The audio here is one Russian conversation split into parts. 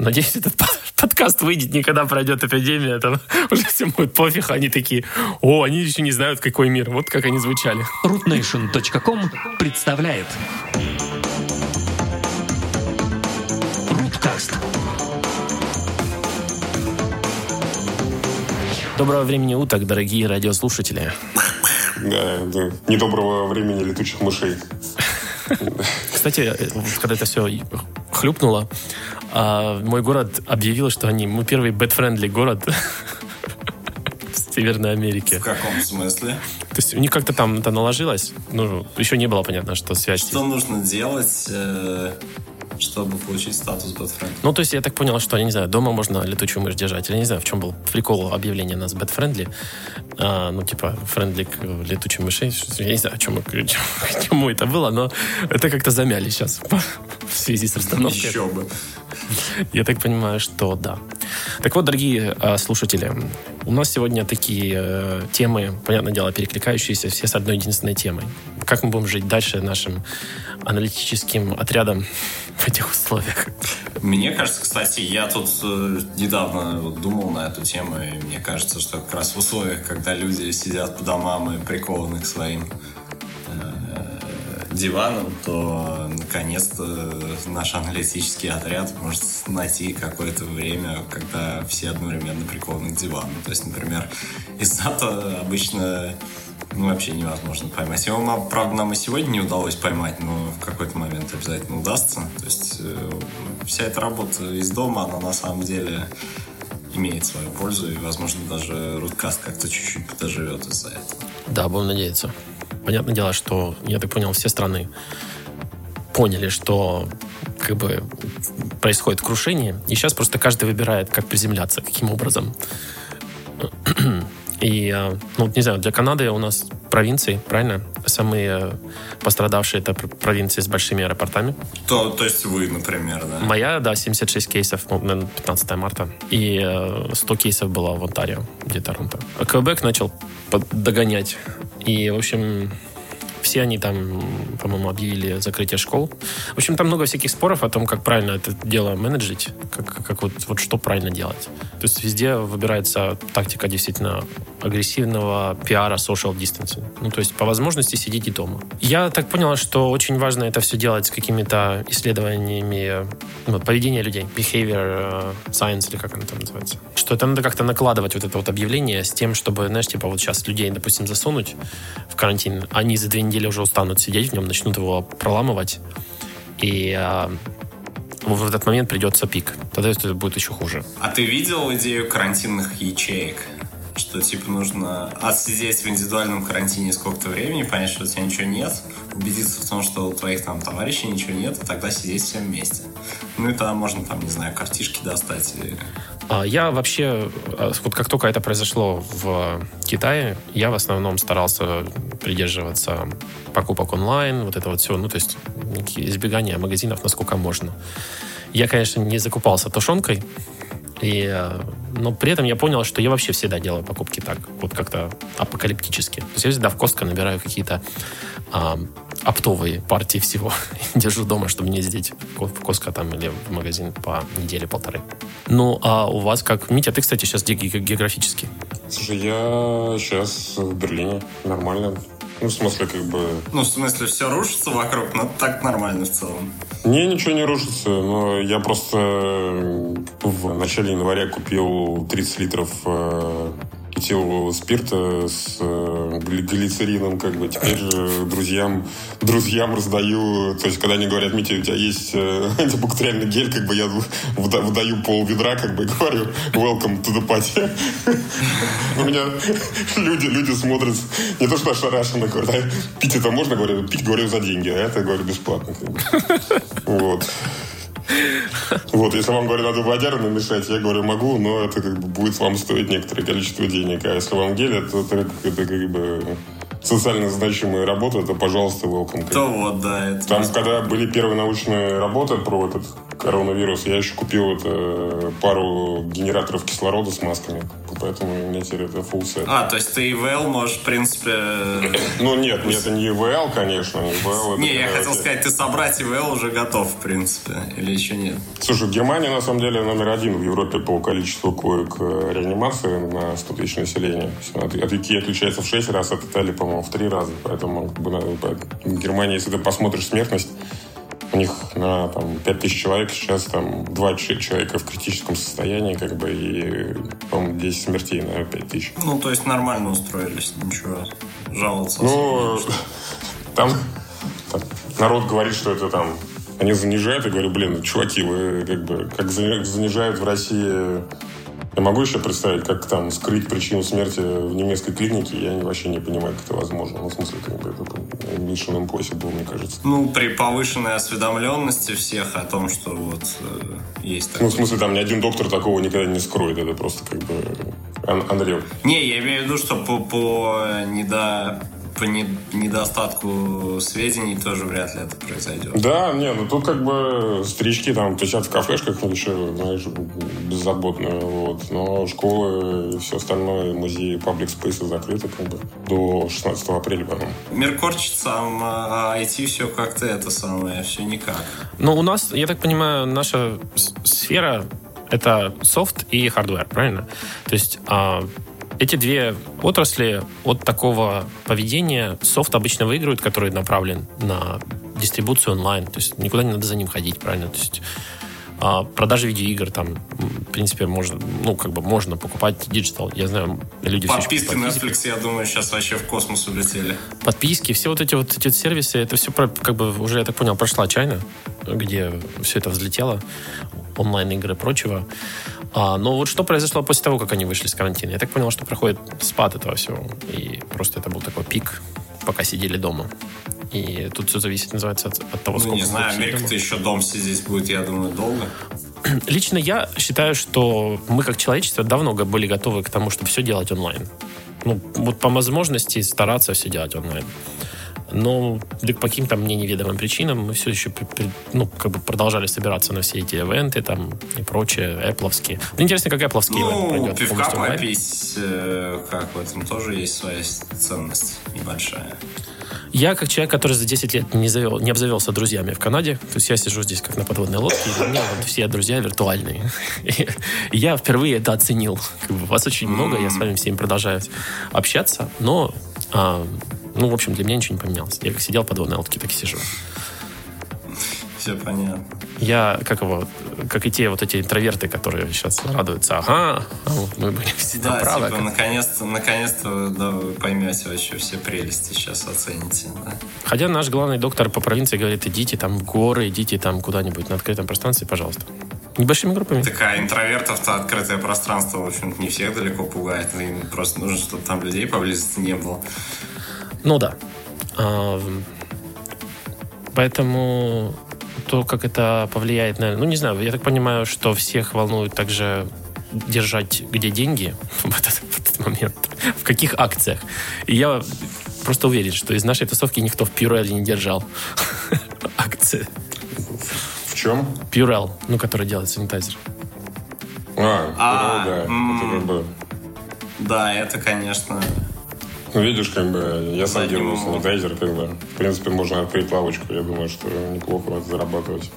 Надеюсь, этот подкаст выйдет, никогда пройдет эпидемия, там уже всем будет пофиг, они такие, о, они еще не знают, какой мир. Вот как они звучали. rootnation.com представляет Руткаст. Доброго времени уток, дорогие радиослушатели. Да, да. Недоброго времени летучих мышей. Кстати, когда это все хлюпнуло, а, мой город объявил, что они мы первый bat-friendly город в Северной Америке. В каком смысле? То есть у них как-то там это наложилось. Ну, еще не было понятно, что связь. Что нужно делать, э, чтобы получить статус bat-friend? Ну, то есть я так понял, что, я не знаю, дома можно летучую мышь держать. Или не знаю, в чем был прикол объявления нас bat-friendly. А, ну, типа, friendly к летучей мышей. Я не знаю, о чем, к чему это было, но это как-то замяли сейчас в связи с расстановкой. Еще бы. Я так понимаю, что да. Так вот, дорогие э, слушатели, у нас сегодня такие э, темы, понятное дело, перекликающиеся все с одной единственной темой. Как мы будем жить дальше нашим аналитическим отрядом в этих условиях? Мне кажется, кстати, я тут э, недавно вот думал на эту тему, и мне кажется, что как раз в условиях, когда люди сидят по домам и прикованы к своим диваном, то наконец-то наш аналитический отряд может найти какое-то время, когда все одновременно прикованы к дивану. То есть, например, из НАТО обычно ну, вообще невозможно поймать. Его, правда, нам и сегодня не удалось поймать, но в какой-то момент обязательно удастся. То есть э, вся эта работа из дома, она на самом деле имеет свою пользу, и, возможно, даже Руткаст как-то чуть-чуть подоживет из-за этого. Да, будем надеяться. Понятное дело, что, я так понял, все страны поняли, что как бы происходит крушение, и сейчас просто каждый выбирает, как приземляться, каким образом. И, э, ну, не знаю, для Канады у нас провинции, правильно? Самые пострадавшие это провинции с большими аэропортами. То, то есть вы, например, да? Моя, да, 76 кейсов, ну, 15 марта. И 100 э, кейсов было в Онтарио, где Торонто. А Квебек начал догонять. И, в общем, все они там, по-моему, объявили закрытие школ. В общем, там много всяких споров о том, как правильно это дело менеджить, как, как вот, вот что правильно делать. То есть везде выбирается тактика действительно агрессивного пиара social distancing. Ну, то есть по возможности сидите дома. Я так понял, что очень важно это все делать с какими-то исследованиями ну, поведения людей. Behavior э, science, или как оно там называется. Что это надо как-то накладывать вот это вот объявление с тем, чтобы, знаешь, типа вот сейчас людей, допустим, засунуть в карантин, они за две недели уже устанут сидеть в нем, начнут его проламывать. И а, в этот момент придется пик. Тогда это будет еще хуже. А ты видел идею карантинных ячеек? Что, типа, нужно отсидеть в индивидуальном карантине сколько-то времени, понять, что у тебя ничего нет, убедиться в том, что у твоих там товарищей ничего нет, и тогда сидеть все вместе. Ну и там можно, там, не знаю, картишки достать. И... А, я вообще, а, вот как только это произошло в Китае, я в основном старался придерживаться покупок онлайн, вот это вот все, ну, то есть избегание магазинов насколько можно. Я, конечно, не закупался тушенкой, и, э, но при этом я понял, что я вообще всегда делаю покупки так, вот как-то апокалиптически. То есть я всегда в Костко набираю какие-то а, оптовые партии всего. Держу дома, чтобы не ездить в Костко там или в магазин по неделе-полторы. Ну, а у вас как? Митя, ты, кстати, сейчас географически? Слушай, я сейчас в Берлине. Нормально. Ну, в смысле, как бы... Ну, в смысле, все рушится вокруг, но так нормально в целом. Не, ничего не рушится, но я просто в начале января купил 30 литров этилового спирта с э, глицерином, как бы теперь друзьям, друзьям раздаю, то есть когда они говорят, Митя, у тебя есть э, антибактериальный гель, как бы я выдаю пол ведра, как бы говорю, welcome to the party. У меня люди, люди смотрят, не то что ошарашенно, говорят, пить это можно, говорю, пить, говорю, за деньги, а это, говорю, бесплатно. Вот. Вот, если вам, говорю, надо водяру намешать, я говорю, могу, но это как бы будет вам стоить некоторое количество денег. А если вам гель, то это как бы социально значимая работа, то, пожалуйста, welcome. То вот, да. Это Там, когда были первые научные работы про этот коронавирус. Я еще купил это, пару генераторов кислорода с масками. Поэтому у меня теперь это full set. А, то есть ты EVL можешь, в принципе... Ну нет, нет, это не EVL, конечно. EVL это, не, я хотел сказать, ты собрать EVL уже готов, в принципе. Или еще нет? Слушай, Германия, на самом деле, номер один в Европе по количеству коек э, реанимации на 100 тысяч населения. От, Ики отличается в 6 раз, от Италии, по-моему, в 3 раза. Поэтому как бы, в Германии, если ты посмотришь смертность, у них на там, 5000 человек сейчас там 2 человека в критическом состоянии, как бы, и, по-моему, 10 смертей на 5000. Ну, то есть нормально устроились, ничего, жаловаться. Ну, там, там народ говорит, что это там они занижают, и говорю, блин, чуваки, вы как бы, как занижают в России я могу еще представить, как там скрыть причину смерти в немецкой клинике, я вообще не понимаю, как это возможно. Ну, в смысле, как бы это mission impossible, мне кажется. Ну, при повышенной осведомленности всех о том, что вот э, есть такое. Ну, в смысле, там ни один доктор такого никогда не скроет, это просто как бы unreal. Не, я имею в виду, что по, по недо по не, недостатку сведений тоже вряд ли это произойдет. Да, не, ну тут как бы старички там тусят в кафешках еще, знаешь, беззаботно, вот. Но школы и все остальное, музеи, паблик спейсы закрыты как бы до 16 апреля, по-моему. Мир корчится, а IT все как-то это самое, все никак. Ну, у нас, я так понимаю, наша сфера это софт и hardware, правильно? То есть а, эти две отрасли от такого поведения софт обычно выигрывает, который направлен на дистрибуцию онлайн. То есть никуда не надо за ним ходить, правильно? То есть а, продажи видеоигр там, в принципе, можно, ну, как бы можно покупать digital. Я знаю, люди Подписки все Netflix, я думаю, сейчас вообще в космос улетели. Подписки, все вот эти вот эти вот сервисы, это все, как бы, уже, я так понял, прошла чайна, где все это взлетело, онлайн-игры и прочего. А, но вот что произошло после того, как они вышли с карантина? Я так понял, что проходит спад этого всего. И просто это был такой пик, пока сидели дома. И тут все зависит, называется, от, от того, ну, сколько... не знаю, Америка-то еще дом сидеть будет, я думаю, долго. Лично я считаю, что мы как человечество давно были готовы к тому, чтобы все делать онлайн. Ну, вот по возможности стараться все делать онлайн. Но по каким-то мне неведомым причинам мы все еще ну, как бы продолжали собираться на все эти ивенты там и прочее, Apple'овские. Мне интересно, как Apple'овский ну, пройдет. пивка попить, э, как в этом тоже есть своя ценность небольшая. Я, как человек, который за 10 лет не, завел, не обзавелся друзьями в Канаде, то есть я сижу здесь как на подводной лодке, и для меня вот все друзья виртуальные. И я впервые это оценил. Как бы вас очень много, я с вами всеми продолжаю общаться, но а, ну, в общем, для меня ничего не поменялось. Я как сидел под подводной лодке, так и сижу. Все понятно. Я, как его, как и те вот эти интроверты, которые сейчас радуются, ага, а вот мы были всегда да, правы. Типа, наконец-то, наконец-то да, вы поймете вообще все прелести, сейчас оцените. Да. Хотя наш главный доктор по провинции говорит, идите там в горы, идите там куда-нибудь на открытом пространстве, пожалуйста. Небольшими группами. Так, а интровертов-то открытое пространство, в общем-то, не всех далеко пугает. Им просто нужно, чтобы там людей поблизости не было. Ну да. Поэтому то, как это повлияет на... Ну, не знаю, я так понимаю, что всех волнует также держать где деньги в этот, в этот момент, в каких акциях. И я просто уверен, что из нашей тусовки никто в Purell не держал акции. В чем? Purell, ну, который делает санитайзер. А, а да. Это как бы... Да, это, конечно, ну, видишь, как бы, я сам делаю санитайзер, как бы, в принципе, можно открыть лавочку, я думаю, что неплохо зарабатывать.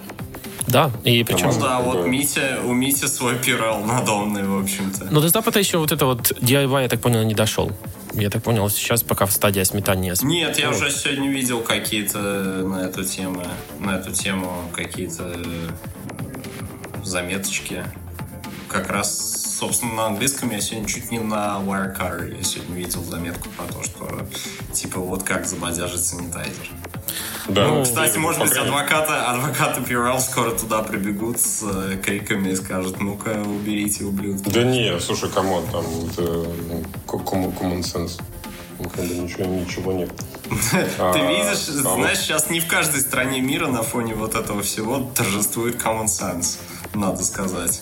Да, и причем... Ну да, вот Митя, у Мити свой пирал надомный, в общем-то. Но до Запада еще вот это вот DIY, я так понял, не дошел. Я так понял, сейчас пока в стадии сметания. Нет, я уже сегодня видел какие-то на эту тему, на эту тему какие-то э, заметочки. Как раз собственно, на английском я сегодня чуть не на Wirecar. Я сегодня видел заметку про то, что типа вот как забодяжить санитайзер. Да. Ну, кстати, может быть, адвокаты, адвокаты Пирал скоро туда прибегут с э, криками и скажут, ну-ка, уберите, ублюдки. Да не, слушай, кому там, это ну, common sense. Ну, ничего, ничего нет. Ты а, видишь, а знаешь, сейчас не в каждой стране мира на фоне вот этого всего торжествует common sense, надо сказать.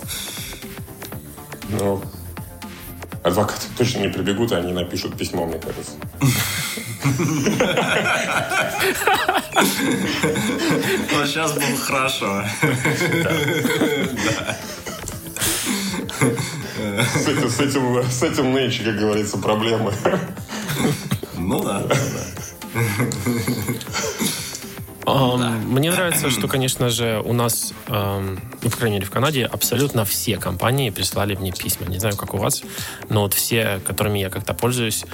Ну, адвокаты точно не прибегут, и они напишут письмо, мне кажется. Вот сейчас было хорошо. С этим, с этим, с этим нынче, как говорится, проблемы. Ну да, да, да. Ам, Мне нравится, что, конечно же, у нас, ам, ну, по крайней мере, в Канаде абсолютно все компании прислали мне письма. Не знаю, как у вас, но вот все, которыми я как-то пользуюсь,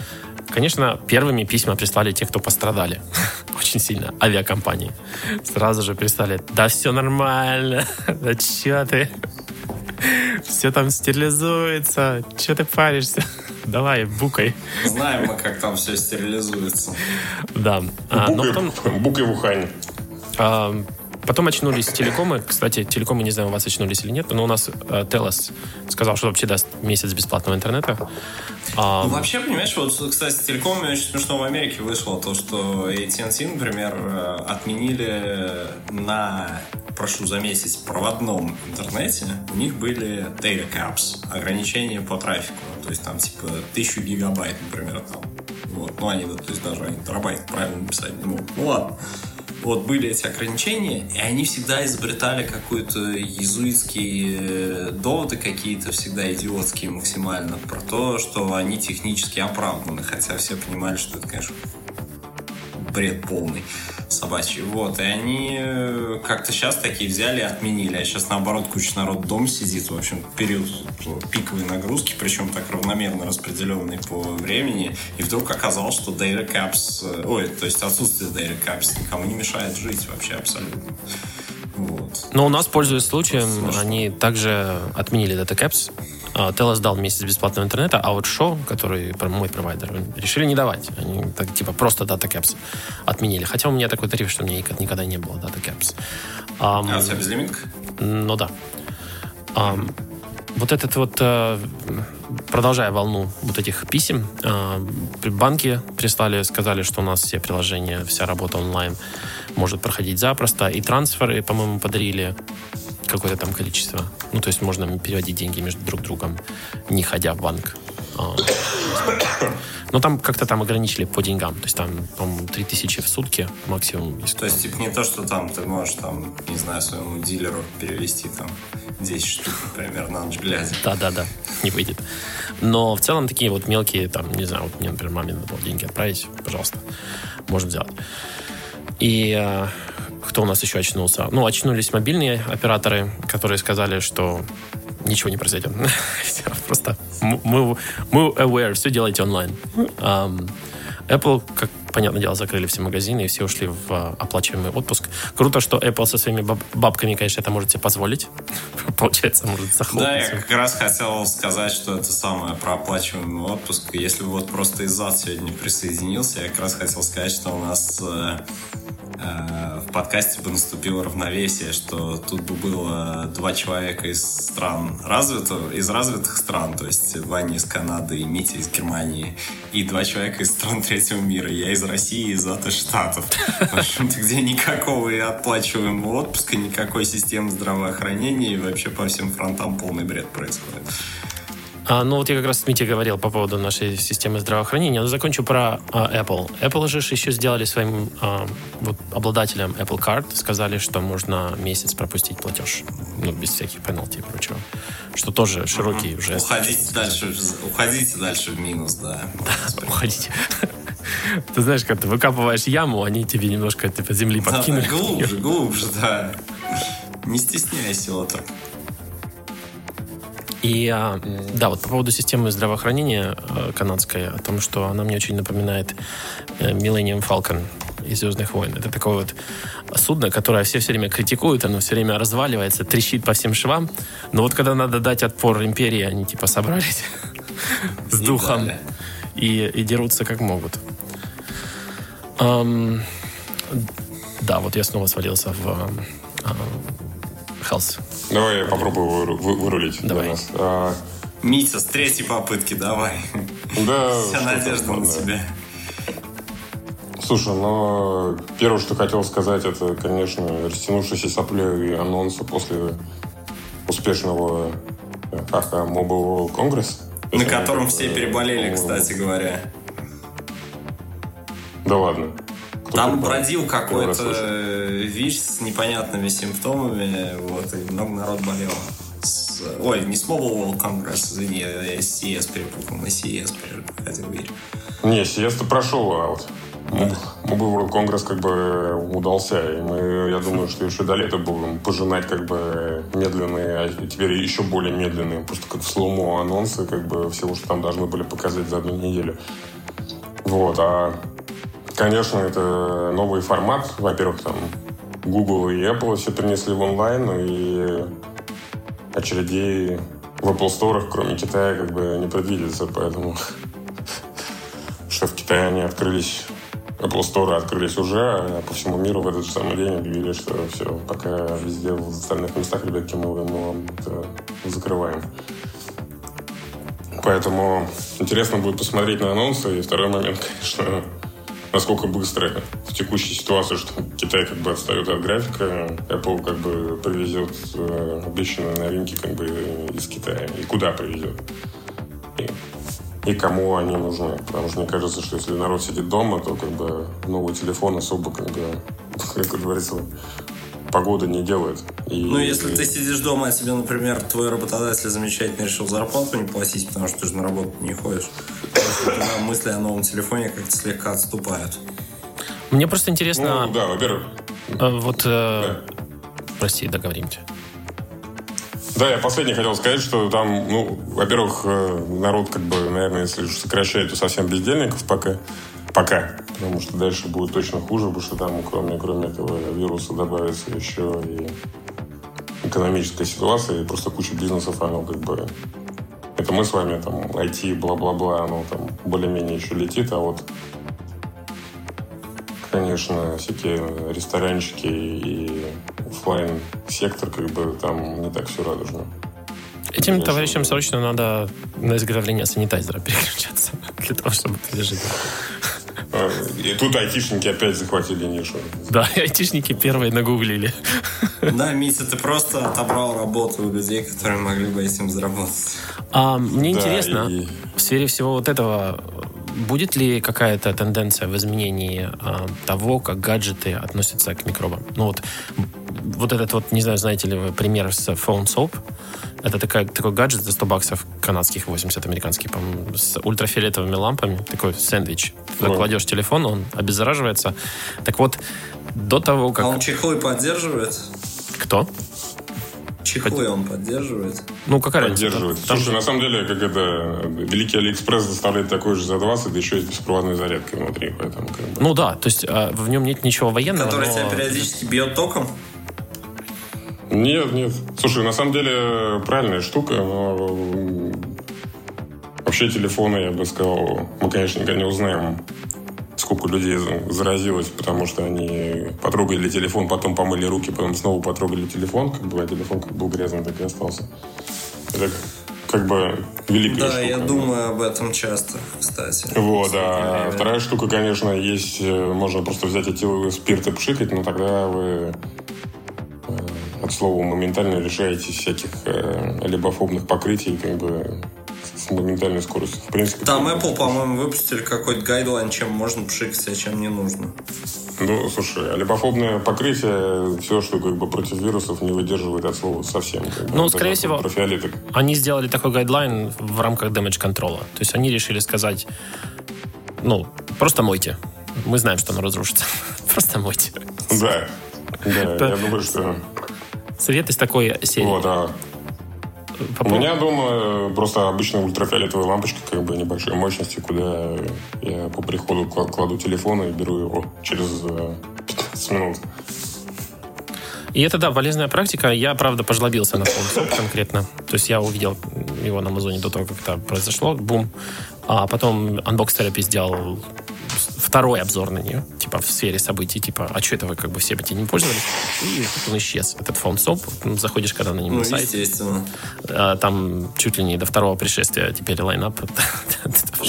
конечно, первыми письма прислали те, кто пострадали очень сильно, авиакомпании. Сразу же прислали, да все нормально, да че ты, все там стерилизуется, че ты паришься, давай, букай. Знаем мы, как там все стерилизуется. Да, А, но Букай, потом в Ухане. А, Потом очнулись телекомы. Кстати, телекомы, не знаю, у вас очнулись или нет, но у нас э, Телос сказал, что вообще даст месяц бесплатного интернета. А, Ну, вообще, понимаешь, вот, кстати, с телекомами очень смешно в Америке вышло то, что AT&T, например, э, отменили на, прошу заметить, проводном интернете, у них были data caps, ограничения по трафику, то есть там типа 1000 гигабайт, например, там. Вот, ну они, то есть даже они терабайт правильно написать не могут. Ну ладно. Вот были эти ограничения, и они всегда изобретали какую-то езуитские э, доводы какие-то, всегда идиотские максимально, про то, что они технически оправданы, хотя все понимали, что это, конечно, бред полный собачий. Вот, и они э, как-то сейчас такие взяли и отменили, а сейчас наоборот куча народ дома сидит, в общем, период пиковой нагрузки, причем так равномерно распределенный по времени, и вдруг оказалось, что data caps, э, ой, то есть отсутствие data caps никому не мешает жить вообще абсолютно. Вот. Но у нас, пользуясь случаем, они также отменили Data Caps. А, Телос дал месяц бесплатного интернета, а вот Шоу, который мой провайдер, решили не давать. Они так, типа просто Data Caps отменили. Хотя у меня такой тариф, что у меня никогда- не было Data Caps. Ам, А у тебя безлимитка? Ну да. Ам, вот этот вот, э, продолжая волну вот этих писем, э, банки прислали, сказали, что у нас все приложения, вся работа онлайн может проходить запросто. И трансферы, по-моему, подарили какое-то там количество. Ну, то есть можно переводить деньги между друг другом, не ходя в банк. А, Но там как-то там ограничили по деньгам. То есть там, по-моему, 3000 в сутки максимум. То есть, типа, не то, что там ты можешь, там, не знаю, своему дилеру перевести там 10 штук, например, на ночь глядя. Да, да, да, не выйдет. Но в целом такие вот мелкие, там, не знаю, вот мне, например, маме надо было деньги отправить, пожалуйста, можем сделать. И э, кто у нас еще очнулся? Ну, очнулись мобильные операторы, которые сказали, что ничего не произойдет. Просто мы, мы aware, все делайте онлайн. Ам, Apple, как понятное дело, закрыли все магазины, и все ушли в а, оплачиваемый отпуск. Круто, что Apple со своими баб- бабками, конечно, это может себе позволить. Получается, может Да, я захлопнуться. как раз хотел сказать, что это самое про оплачиваемый отпуск. Если бы вот просто из-за сегодня присоединился, я как раз хотел сказать, что у нас э, в подкасте бы наступило равновесие, что тут бы было два человека из стран развитых, из развитых стран, то есть Ваня из Канады и Митя из Германии, и два человека из стран третьего мира. Я из России и из АТ Штатов. В общем-то, где никакого и оплачиваемого отпуска, никакой системы здравоохранения, и вообще по всем фронтам полный бред происходит. А, ну вот я как раз с Митей говорил по поводу нашей системы здравоохранения, но закончу про а, Apple. Apple же еще сделали своим а, вот, обладателям Apple Card, сказали, что можно месяц пропустить платеж, ну, без всяких пенальти и прочего. Что тоже широкий уже. Уходите дальше, уходите дальше в минус, да. Уходите. Ты знаешь, как ты выкапываешь яму, они тебе немножко типа, земли Да, подкинули. глубже, глубже, да. Не стесняйся, отр. И а, да, вот по поводу системы здравоохранения э, канадской, о том, что она мне очень напоминает э, Millennium Falcon из «Звездных войн». Это такое вот судно, которое все все время критикуют, оно все время разваливается, трещит по всем швам. Но вот когда надо дать отпор империи, они типа собрались с духом и, и дерутся как могут. Ам, да, вот я снова свалился в Health. Давай я попробую выру- вы- вырулить для Давай. нас. А, Митя, с третьей попытки давай. да, Вся надежда на тебя. Слушай, ну, первое, что хотел сказать, это, конечно, растянувшиеся сопли и анонсы после успешного э, ха-ха Mobile Congress. На котором все переболели, кстати говоря. Да ладно. Там бродил какой-то э, ВИЧ с непонятными симптомами, вот, и много народ болел. С- ой, не с Mobile Congress, извини, я с CS перепутал, на CS приходил ВИЧ. Не, съезд прошел, а вот Mobile World Congress как бы удался. И мы, я думаю, что еще до лета будем пожинать как бы медленные, а теперь еще более медленные, просто как в слоумо анонсы как бы всего, что там должны были показать за одну неделю. Вот, а конечно, это новый формат. Во-первых, там Google и Apple все принесли в онлайн, и очередей в Apple Store, кроме Китая, как бы не предвидится, поэтому что в Китае они открылись, Apple Store открылись уже, а по всему миру в этот же самый день объявили, что все, пока везде в остальных местах, ребятки, мы, вам это закрываем. Поэтому интересно будет посмотреть на анонсы. И второй момент, конечно, насколько быстро в текущей ситуации, что Китай как бы отстает от графика, Apple как бы привезет э, обещанные новинки как бы из Китая. И куда привезет. И и кому они нужны. Потому что мне кажется, что если народ сидит дома, то как бы новый телефон особо, как бы, как говорится, погода не делает. И, Ну, если ты сидишь дома, а тебе, например, твой работодатель замечательно решил зарплату не платить, потому что ты же на работу не ходишь, то мысли о новом телефоне как-то слегка отступают. Мне просто интересно, Ну, да, во-первых, э, вот... э, Прости, договоримся. Да, я последний хотел сказать, что там, ну, во-первых, э, народ, как бы, наверное, если сокращает, то совсем бездельников пока. Пока. Потому что дальше будет точно хуже, потому что там, кроме, кроме этого вируса, добавится еще и экономическая ситуация, и просто куча бизнесов, оно как бы... Это мы с вами, там, IT, бла-бла-бла, оно там более-менее еще летит, а вот конечно, всякие ресторанчики и оффлайн сектор, как бы там не так все радужно. Этим Конечно, товарищам срочно надо на изготовление санитайзера переключаться для того, чтобы пережить. А, И тут айтишники опять захватили нишу. Да, и айтишники первые нагуглили. Да, Митя, ты просто отобрал работу у людей, которые могли бы этим заработать. А мне Да, интересно, и- в сфере всего вот этого будет ли какая-то тенденция в изменении а, того, как гаджеты относятся к микробам? Ну вот, вот этот вот, не знаю, знаете ли вы пример с Phone Soap. Это такая, такой гаджет за 100 баксов канадских, 80 американских, по-моему, с ультрафиолетовыми лампами. Такой сэндвич. Туда Ну. кладешь телефон, он обеззараживается. Так вот, до того, как... А он чехлы поддерживает? Кто? Чехлы он поддерживает? Ну, какая разница? Поддерживает. Там- Слушай, на самом деле, как это Великий Алиэкспресс доставляет такой же за 20, да еще и с беспроводной зарядкой внутри. Поэтому, как бы, Ну да, то есть а, в нем нет ничего военного. Который но- тебя периодически бьет током? Нет, нет. Слушай, на самом деле правильная штука, но вообще телефоны, я бы сказал, мы, конечно, никогда не узнаем, сколько людей за- заразилось, потому что они потрогали телефон, потом помыли руки, потом снова потрогали телефон, как бы, а телефон как был грязным, так и остался. Это как бы великая Да, штука. я думаю об этом часто, кстати. Вот, а Время. вторая штука, конечно, есть, э, можно просто взять спирт и пшикать, но тогда вы от слова моментально лишаетесь всяких э, либофобных покрытий, как бы с моментальной скоростью. В принципе, Там бы, Apple, по-моему, выпустили какой-то guideline, чем можно пшикать, а чем не нужно. Ну, слушай, а покрытие, все, что как бы против вирусов, не выдерживает от слова совсем. как бы. Ну, Вот скорее это всего- ультрафиолеток. Они сделали такой guideline в рамках damage control а. То есть они решили сказать, ну, просто мойте. Мы знаем, что оно разрушится. Просто мойте. Да, Да. я думаю, что... Совет из такой серии. Вот, а По У меня дома э, просто обычная ультрафиолетовая лампочка, как бы небольшой мощности, куда я по приходу кла- кладу телефон и беру его через э, 15 минут. И это, да, полезная практика. Я, правда, пожлобился на Phone конкретно. То есть я увидел его на Амазоне до того, как это произошло. Бум. А потом Unbox Therapy сделал второй обзор на нее, типа в сфере событий, типа, а что это вы как бы все этим не пользовались? И вот он исчез, этот фон соп. Заходишь, когда на него Ну, сайт, естественно. а, там чуть ли не до второго пришествия теперь лайнап.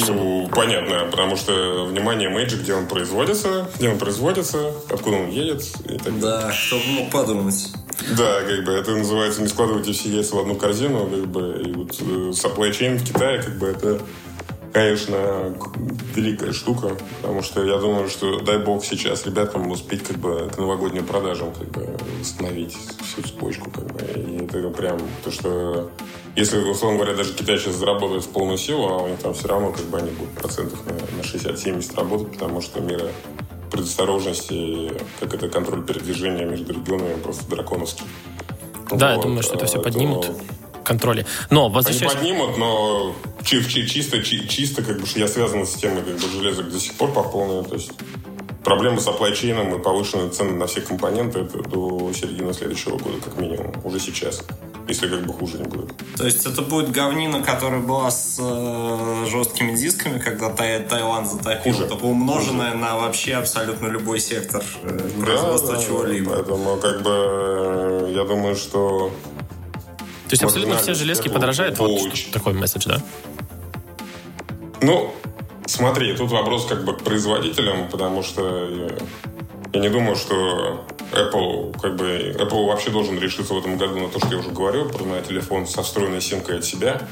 Ну, понятно, потому что, внимание, Magic, где он производится, где он производится, откуда он едет и так далее. Да, кто бы мог подумать. Да, как бы это называется не складывайте все яйца в одну корзину, как бы, и вот э, supply chain в Китае, как бы это конечно, великая штука, потому что я думаю, что дай бог сейчас ребятам успеть как бы к новогодним продажам как бы восстановить всю цепочку. Как бы. И это прям то, что если, условно говоря, даже Китай сейчас заработает в полную силу, а у них там все равно как бы они будут процентов на, на 60-70 работать, потому что меры предосторожности, как это контроль передвижения между регионами просто драконовский. Да, вот, я думаю, что это все поднимут. То контроле. Но возвращаясь... Они поднимут, но чисто, чисто как бы я связан с темой как бы железок до сих пор по полной. То есть проблемы с supply chain и повышенные цены на все компоненты это до середины следующего года, как минимум, уже сейчас. Если как бы хуже не будет. То есть это будет говнина, которая была с э, жесткими дисками, когда Тай, Таиланд затопил, хуже. только умноженная хуже. на вообще абсолютно любой сектор э, производства да, чего-либо. Поэтому как бы э, я думаю, что то есть абсолютно все железки подорожают? Вот такой месседж, да? Ну, смотри, тут вопрос как бы к производителям, потому что я не думаю, что Apple, как бы, Apple вообще должен решиться в этом году на то, что я уже говорил, продавать телефон со встроенной симкой от себя,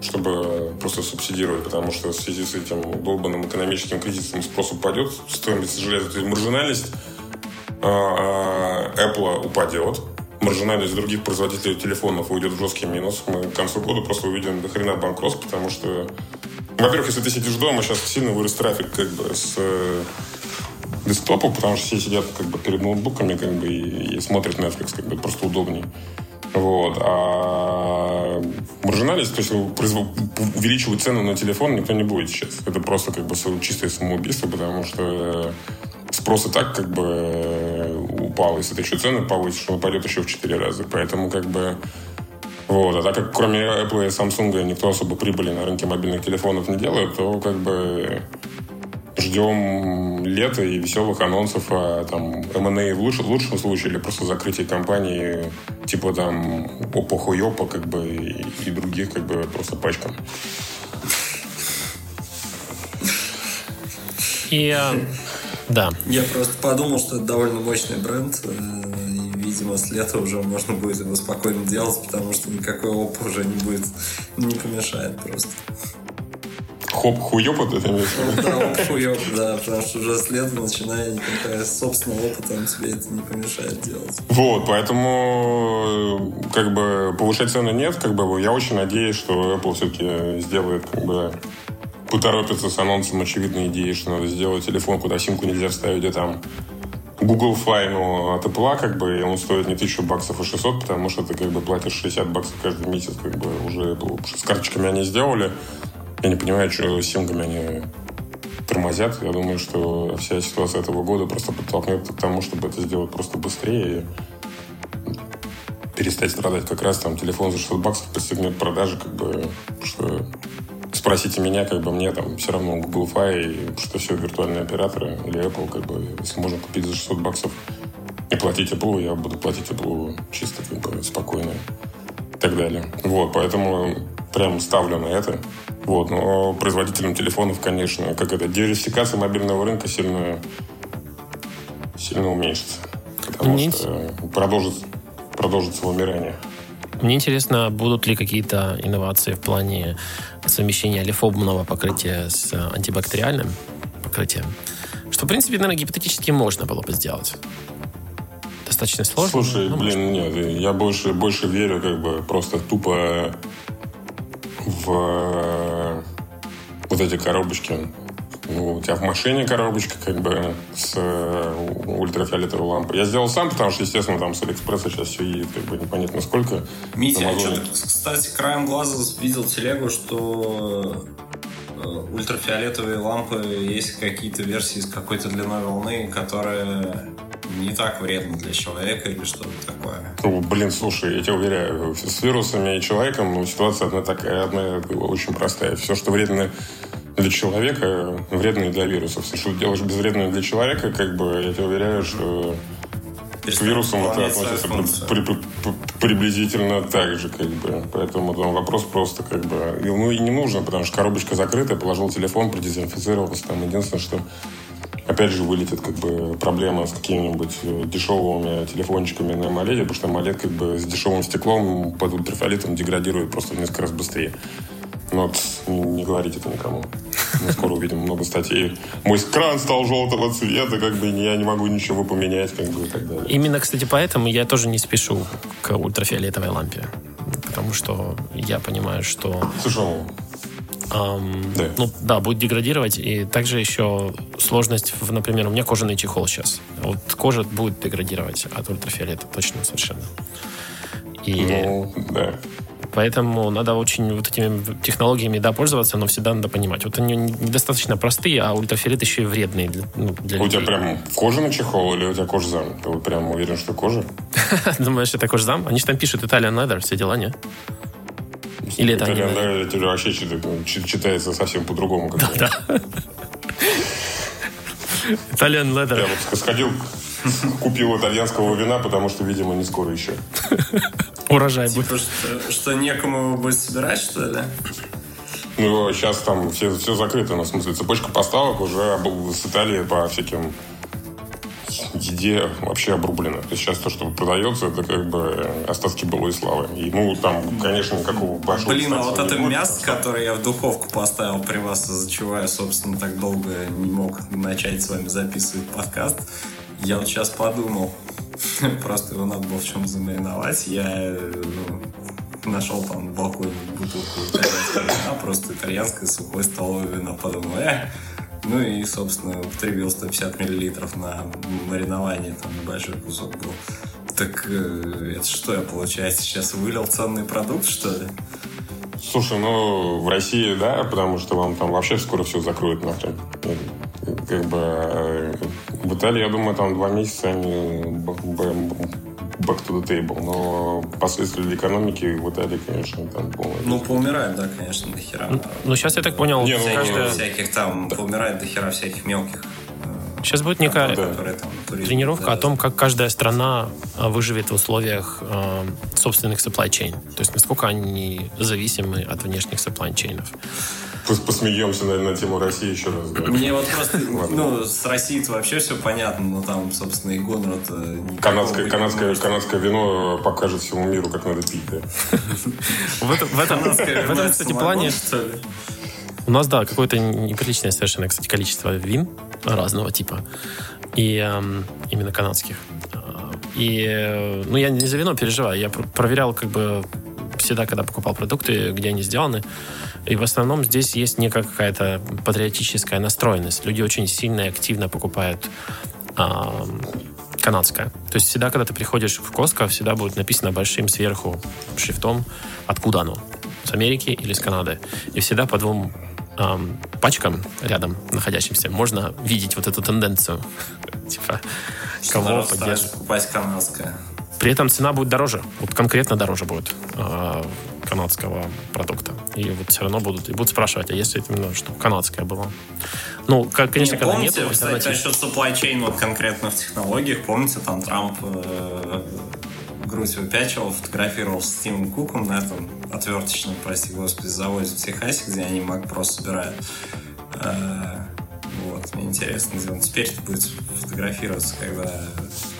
чтобы просто субсидировать, потому что в связи с этим долбанным экономическим кризисом спрос упадет, стоимость железа, то есть маржинальность а, а, Apple упадет, маржинальность других производителей телефонов уйдет в жесткий минус. Мы к концу года просто увидим до хрена банкротств, потому что, во-первых, если ты сидишь дома, сейчас сильно вырос трафик как бы с э, десктопа, потому что все сидят как бы перед ноутбуками как бы и, и смотрят Netflix, как бы просто удобнее. Вот. А маржинальность, то есть увеличивать цену на телефон никто не будет сейчас. Это просто как бы чистое самоубийство, потому что спрос и так как бы э, упал. Если ты еще цены повысишь, он упадет еще в 4 раза. Поэтому как бы вот. А так как кроме Apple и Samsung никто особо прибыли на рынке мобильных телефонов не делает, то как бы ждем лета и веселых анонсов о там M&A в, лучшем, в лучшем случае или просто закрытие компании типа там Oppo Huopa как бы и, и других как бы просто пачкам. И а, да. Я просто подумал, что это довольно мощный бренд. Э, и, видимо, с лета уже можно будет его спокойно делать, потому что никакой оп уже не будет, не помешает просто. Хоп, хуёпа ты имеешь Да, оп, хуёп, да, потому что уже с лета, начиная никакая собственного опыта, тебе это не помешает делать. Вот, поэтому как бы повышать цены нет, как бы я очень надеюсь, что Apple все-таки сделает как бы поторопятся с анонсом очевидной идеи, что надо сделать телефон, куда симку нельзя вставить, где там Google Fi, ну, от Apple, как бы, и он стоит не 1000 баксов, а 600, потому что ты, как бы, платишь 60 баксов каждый месяц, как бы, уже с карточками они сделали. Я не понимаю, что с симками они тормозят. Я думаю, что вся ситуация этого года просто подтолкнет к тому, чтобы это сделать просто быстрее и перестать страдать. Как раз там телефон за 600 баксов постигнет продажи, как бы, что спросите меня, как бы мне там все равно Google Fi, что все виртуальные операторы или Apple, как бы, если можно купить за 600 баксов и платить Apple, я буду платить Apple чисто как бы спокойно и так далее. Вот, поэтому прям ставлю на это. Вот, но производителям телефонов, конечно, как это, диверсификация мобильного рынка сильно, сильно уменьшится. Потому что продолжится, продолжится вымирание. Мне интересно, будут ли какие-то инновации в плане совмещения лифобного покрытия с антибактериальным покрытием, что, в принципе, наверное, гипотетически можно было бы сделать. Достаточно сложно. Слушай, блин, может. нет, я больше, больше верю как бы просто тупо в вот эти коробочки ну, у тебя в машине коробочка как бы с э, ультрафиолетовой лампой. Я сделал сам, потому что, естественно, там с Алиэкспресса сейчас все едет как бы непонятно сколько. Митя, а что кстати, краем глаза видел телегу, что э, ультрафиолетовые лампы есть какие-то версии с какой-то длиной волны, которые не так вредно для человека или что-то такое. Ну, блин, слушай, я тебе уверяю, с вирусами и человеком ну, ситуация одна такая, одна очень простая. Все, что вредно для человека вредные для вирусов. Если что ты делаешь безвредное для человека, как бы я тебе уверяю, что к вирусам это относится при, при, при, приблизительно так же, как бы. Поэтому там вопрос просто как бы... Ну и не нужно, потому что коробочка закрытая, положил телефон, продезинфицировался. Там единственное, что опять же вылетит как бы проблема с какими-нибудь э, дешевыми телефончиками на AMOLED, потому что AMOLED как бы с дешевым стеклом под ультрафиолетом деградирует просто в несколько раз быстрее. Ну вот, не говорите это никому. Мы скоро увидим много статей. Мой кран стал желтого цвета, как бы я не могу ничего поменять, как бы и так далее. Именно, кстати, поэтому я тоже не спешу к ультрафиолетовой лампе. Потому что я понимаю, что Слушай, Ам, Да. Ну да, будет деградировать. И также еще сложность, в, например, у меня кожаный чехол сейчас. Вот кожа будет деградировать от ультрафиолета, точно совершенно. И ну, да. Поэтому надо очень вот этими технологиями, да, пользоваться, но всегда надо понимать. Вот они недостаточно простые, а ультрафиолет еще и вредный для, ну, для У тебя людей. прям кожаный чехол или у тебя кожзам? Ты вот прям уверен, что кожа? Думаешь, это кожзам? Они же там пишут Italian Leather, все дела, не? Или это да, это вообще чит- читается совсем по-другому. как бы. Italian Leather. Я вот сходил, купил итальянского вина, потому что, видимо, не скоро еще. Урожай будет. Типа, что, что некому его будет собирать, что ли? Ну, сейчас там все, все закрыто, ну, в смысле, цепочка поставок уже с Италии по всяким еде вообще обрублена. То есть сейчас то, что продается, это как бы остатки былой славы. И, ну, там, конечно, никакого большого... Блин, а вот это будет, мясо, которое я в духовку поставил при вас, из-за чего я, собственно, так долго не мог начать с вами записывать подкаст, я вот сейчас подумал, просто его надо было в чем замариновать. Я ну, нашел там на балконе бутылку итальянского вина, просто итальянское сухое столовое вино. Подумал, э, ну и, собственно, употребил 150 миллилитров на маринование, там небольшой кусок был. Так э, это что я, получается, сейчас вылил ценный продукт, что ли? Слушай, ну, в России, да, потому что вам там вообще скоро все закроют нахрен. Как бы э, в Италии, я думаю, там два месяца они back to the table. Но последствия для экономики в Италии, конечно, там полное. Ну, поумирает, да, конечно, до хера. Ну, сейчас я так понял, Не, ну, каждая- Всяких там, поумирает до хера всяких мелких. Сейчас будет некая тренировка о том, как каждая страна а, выживет в условиях э, собственных supply chain. То есть насколько они зависимы от внешних supply chainов. Пос- Посмеемся, наверное, на тему России еще раз. да. Мне вот просто, ну, с Россией-то вообще все понятно, но там, собственно, и гонора-то никакого Канадское, канадское, может. канадское вино покажет всему миру, как надо пить. да. В этом, в этом, в кстати, плане у нас, да, какое-то неприличное совершенно, кстати, количество вин разного типа. И эм, именно канадских. А, И, э, ну, я не за вино переживаю. Я пр- проверял, как бы, всегда, когда покупал продукты, где они сделаны. И в основном здесь есть некая какая-то патриотическая настроенность. Люди очень сильно и активно покупают ам, канадское. То есть всегда, когда ты приходишь в Костко, всегда будет написано большим сверху шрифтом, откуда оно. С Америки или с Канады. И всегда по двум ам, пачкам рядом находящимся можно видеть вот эту тенденцию. Типа, кого поддерживать. покупать канадское. При этом цена будет дороже. Вот конкретно дороже будет а, канадского продукта. И вот все равно будут, и будут спрашивать, а если это именно что канадское было? Ну, как, конечно, Не, когда помните, нет кстати, насчет supply chain вот конкретно в технологиях, помните, там Трамп э, грудь выпячивал, фотографировал с Стивом Куком на этом отверточном, прости господи, заводе в Техасе, где они Mac собирают. Э, вот, мне интересно, где он теперь будет фотографироваться, когда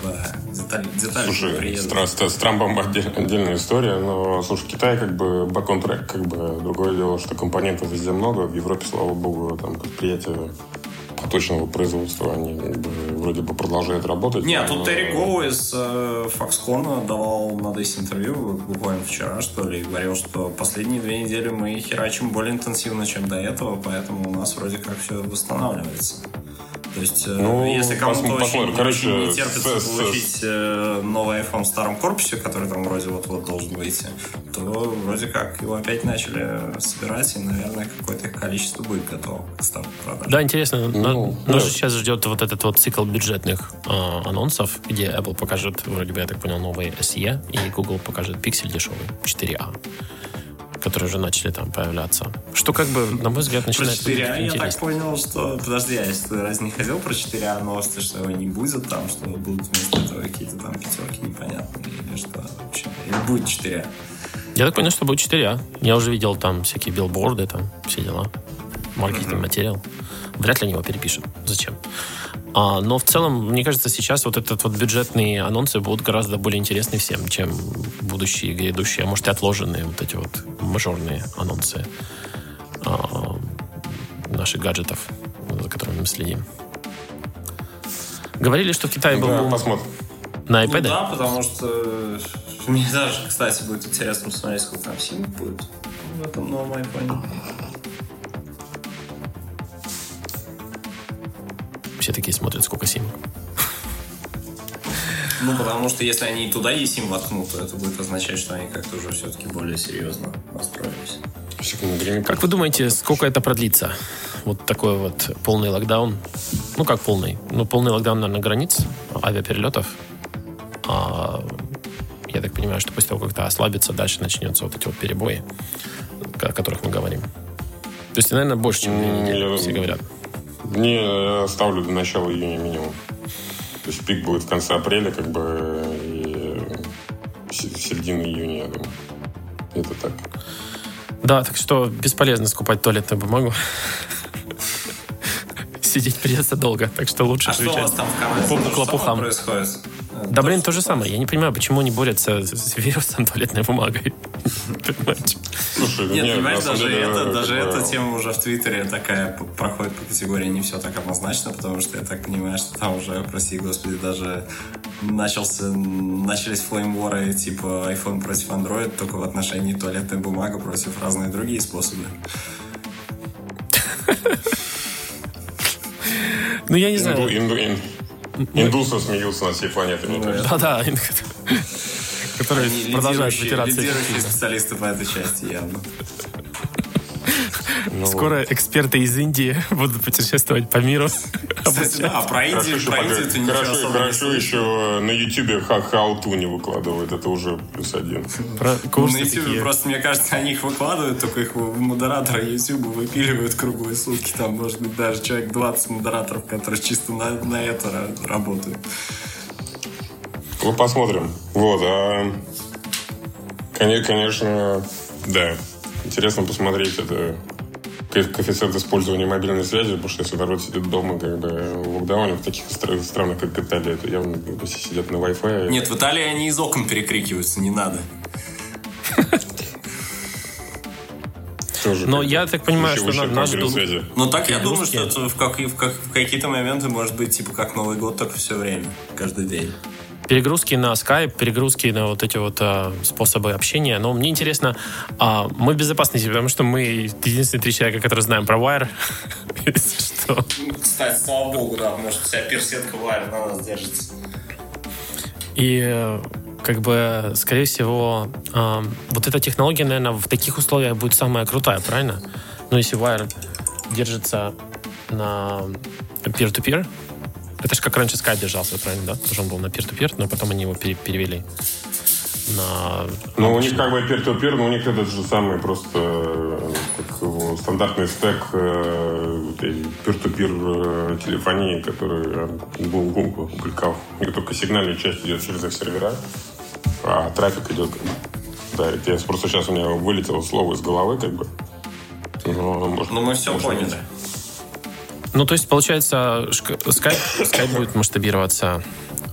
да, деталь, деталь Слушай, с, приедут. Тра- с- с Трампом отдель- отдельная история, но, слушай, Китай как бы track, как бы другое дело, что компонентов везде много, в Европе, слава богу, там предприятия поточного производства, они вроде бы продолжают работать. Не, но- тут Терри Гоу из э, Foxconn давал на Days интервью буквально вчера, что ли, и говорил, что последние две недели мы херачим более интенсивно, чем до этого, поэтому у нас вроде как все восстанавливается. То есть, э, Ну, если кому-то очень. Короче, очень не терпится с- получить э, новый iPhone в старом корпусе, который там вроде вот-вот должен выйти, то вроде как его опять начали собирать, и, наверное, какое-то их количество будет готово к старту продаж. Да, интересно. Ну, на- да. Нас же сейчас ждет вот этот вот цикл бюджетных а, анонсов, где Apple покажет, вроде бы, я так понял, новые SE, и Google покажет Pixel дешевый 4A, которые уже начали там появляться. Что, как бы, на мой взгляд, Про начинает 4А я так понял, что... Подожди, а если ты раз не ходил про 4А новости, что его не будет там, что будут вместо этого какие-то там пятерки непонятные, или что вообще? Или будет 4А? Я так понял, что будет 4А. Я уже видел там всякие билборды, там все дела. Маркетинг материал. Вряд ли они его перепишут. Зачем? А, но в целом, мне кажется, сейчас вот этот вот бюджетные анонсы будут гораздо более интересны всем, чем будущие, грядущие, а может и отложенные вот эти вот мажорные анонсы а, на наших гаджетов, за которыми мы следим. Говорили, что в Китае был Да, бум посмотрим. на Ну iPad. да, потому что мне даже, кстати, будет интересно посмотреть, сколько там симок будет в этом новом айфоне. Все такие смотрят, сколько симок. Ну, потому что если они и туда eSIM воткнут, то это будет означать, что они как-то уже все-таки более серьезно настроились. Секунду. Как вы думаете, сколько это продлится? Вот такой вот полный локдаун. Ну, как полный? Ну, полный локдаун, наверное, границ авиаперелетов. А, я так понимаю, что после того, как это ослабится, дальше начнется вот эти вот перебои, о которых мы говорим. То есть, наверное, больше, чем две М, недели, я- все говорят. Не, я ставлю до начала июня минимум. То есть пик будет в конце апреля, как бы, и в се- в середине июня, я думаю. Это так. Да, так что бесполезно скупать туалетную бумагу. Сидеть придется долго, так что лучше А что у вас отвечать там в Канаде? по клопухам. происходит? Да, блин, то же самое. Я не понимаю, почему они борются с- вирусом туалетной бумагой. Понимаете? Слушай, Нет, нет, понимаешь, даже, деле, это, даже эта тема уже в Твиттере такая проходит по категории не все так однозначно, потому что я так понимаю, что там уже, прости господи, даже начался, начались флеймворы типа iPhone против Android, только в отношении туалетной бумага против разные другие способы. Ну, я не знаю. индусы смеются над всей планетой, мне кажется. Да-да, которые продолжают вытираться. лидирующие специалисты по этой части явно. Ну, Скоро эксперты из Индии будут путешествовать по миру. Кстати, да, про Хорошо Индию, еще, про Индию ты ничего хорошо, хорошо еще на Ютубе to не выкладывают. Это уже плюс один. Про На курсы YouTube такие. просто, мне кажется, они их выкладывают, только их модераторы YouTube выпиливают круглые сутки. Там, может быть, даже человек 20 модераторов, которые чисто на, на это ра- работают. Ну, посмотрим. Вот, а... коне- Конечно, да. Интересно посмотреть это коэффициент использования мобильной связи, потому что если народ сидит дома как бы в локдауне, в таких стра- странах, как Италия, это явно все сидят на Wi-Fi. Нет, в Италии они из окон перекрикиваются, не надо. Тоже, Но я так понимаю, что выше на- нас ждут- связи. Но так я думаю, что это в, как- в как- в какие-то моменты может быть типа как Новый год, только все время, каждый день. Перегрузки на Skype, перегрузки на вот эти вот а, способы общения. Но мне интересно, а, мы в безопасности, потому что мы единственные три человека, которые знаем про Wire. Что. Кстати, слава богу, да, может вся персетка Wire на нас держится. И э, как бы, скорее всего, а, вот эта технология, наверное, в таких условиях будет самая крутая, правильно? Но если Wire держится на peer-to-peer, это же как раньше Skype держался, правильно, да? Тоже он был на peer-to-peer, но потом они его пере- перевели на... Ну, у них как бы peer-to-peer, но у них этот же самый просто как его, стандартный стек э, peer-to-peer э, телефонии, который э, Google опубликовал. У них только сигнальная часть идет через их сервера, а трафик идет. Да, это я просто сейчас у меня вылетело слово из головы, как бы. Но, может, Ну, мы все может, поняли. Ну, то есть, получается, Skype будет масштабироваться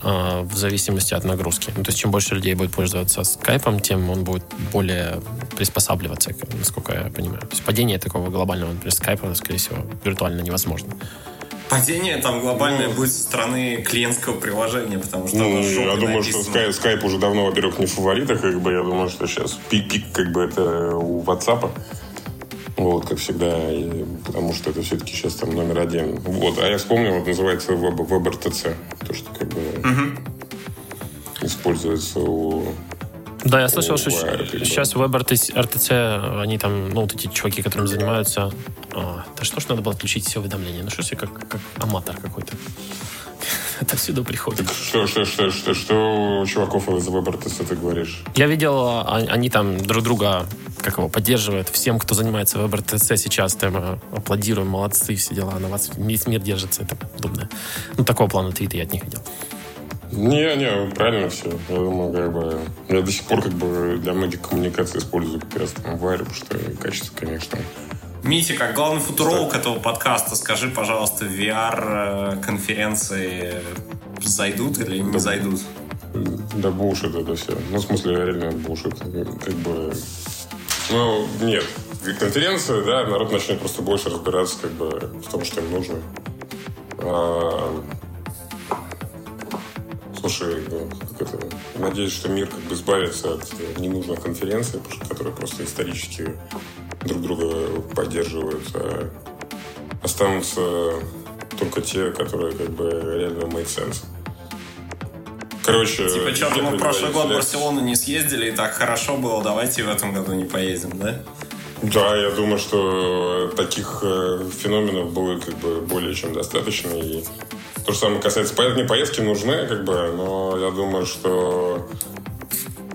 э, в зависимости от нагрузки. Ну, то есть, чем больше людей будет пользоваться скайпом, тем он будет более приспосабливаться, насколько я понимаю. То есть, падение такого глобального, например, скайпа, скорее всего, виртуально невозможно. Падение там глобальное будет со стороны клиентского приложения, потому что Ну, я думаю, что написано. Skype, Skype уже давно, во-первых, не в фаворитах, как бы я думаю, что сейчас пик, пик как бы это у WhatsApp. Вот, как всегда, и потому что это все-таки сейчас там номер один. Вот, а я вспомнил, вот называется Web, WebRTC, то, что как бы используется у... Да, я слышал, что сейчас в WebRTC, они там, ну, вот эти чуваки, которым занимаются... а, да что ж надо было отключить все уведомления? Ну, что ж я как, как аматор какой-то. Это всюду приходит. Что, что, что, что, что у чуваков из WebRTC ты говоришь? Я видел, а, они там друг друга как его, поддерживают. Всем, кто занимается в РТЦ сейчас, там, э, аплодируем, молодцы, все дела. На вас весь мир держится, это подобное. Ну, такого плана твиты я от них видел. Не, не, правильно все. Я думаю, как бы... Я до сих пор как бы для многих коммуникаций использую как раз там потому что качество, конечно, Митя, как главный футуролог этого подкаста, скажи, пожалуйста, VR-конференции зайдут или не зайдут? Да, бушит это все. Ну, в смысле, реально бушит. Как бы... Ну, нет. конференция, да, народ начнет просто больше разбираться как бы в том, что им нужно. А, Слушай, ну, как это, надеюсь, что мир как бы избавится от ненужных конференций, которые просто исторически друг друга поддерживают, а останутся только те, которые как бы реально make sense. Короче, типа, что мы в прошлый год в Барселону не съездили, и так хорошо было, давайте в этом году не поедем, да? Да, я думаю, что таких э, феноменов будет как бы более чем достаточно. И то же самое касается поездки. Поездки нужны, как бы, но я думаю, что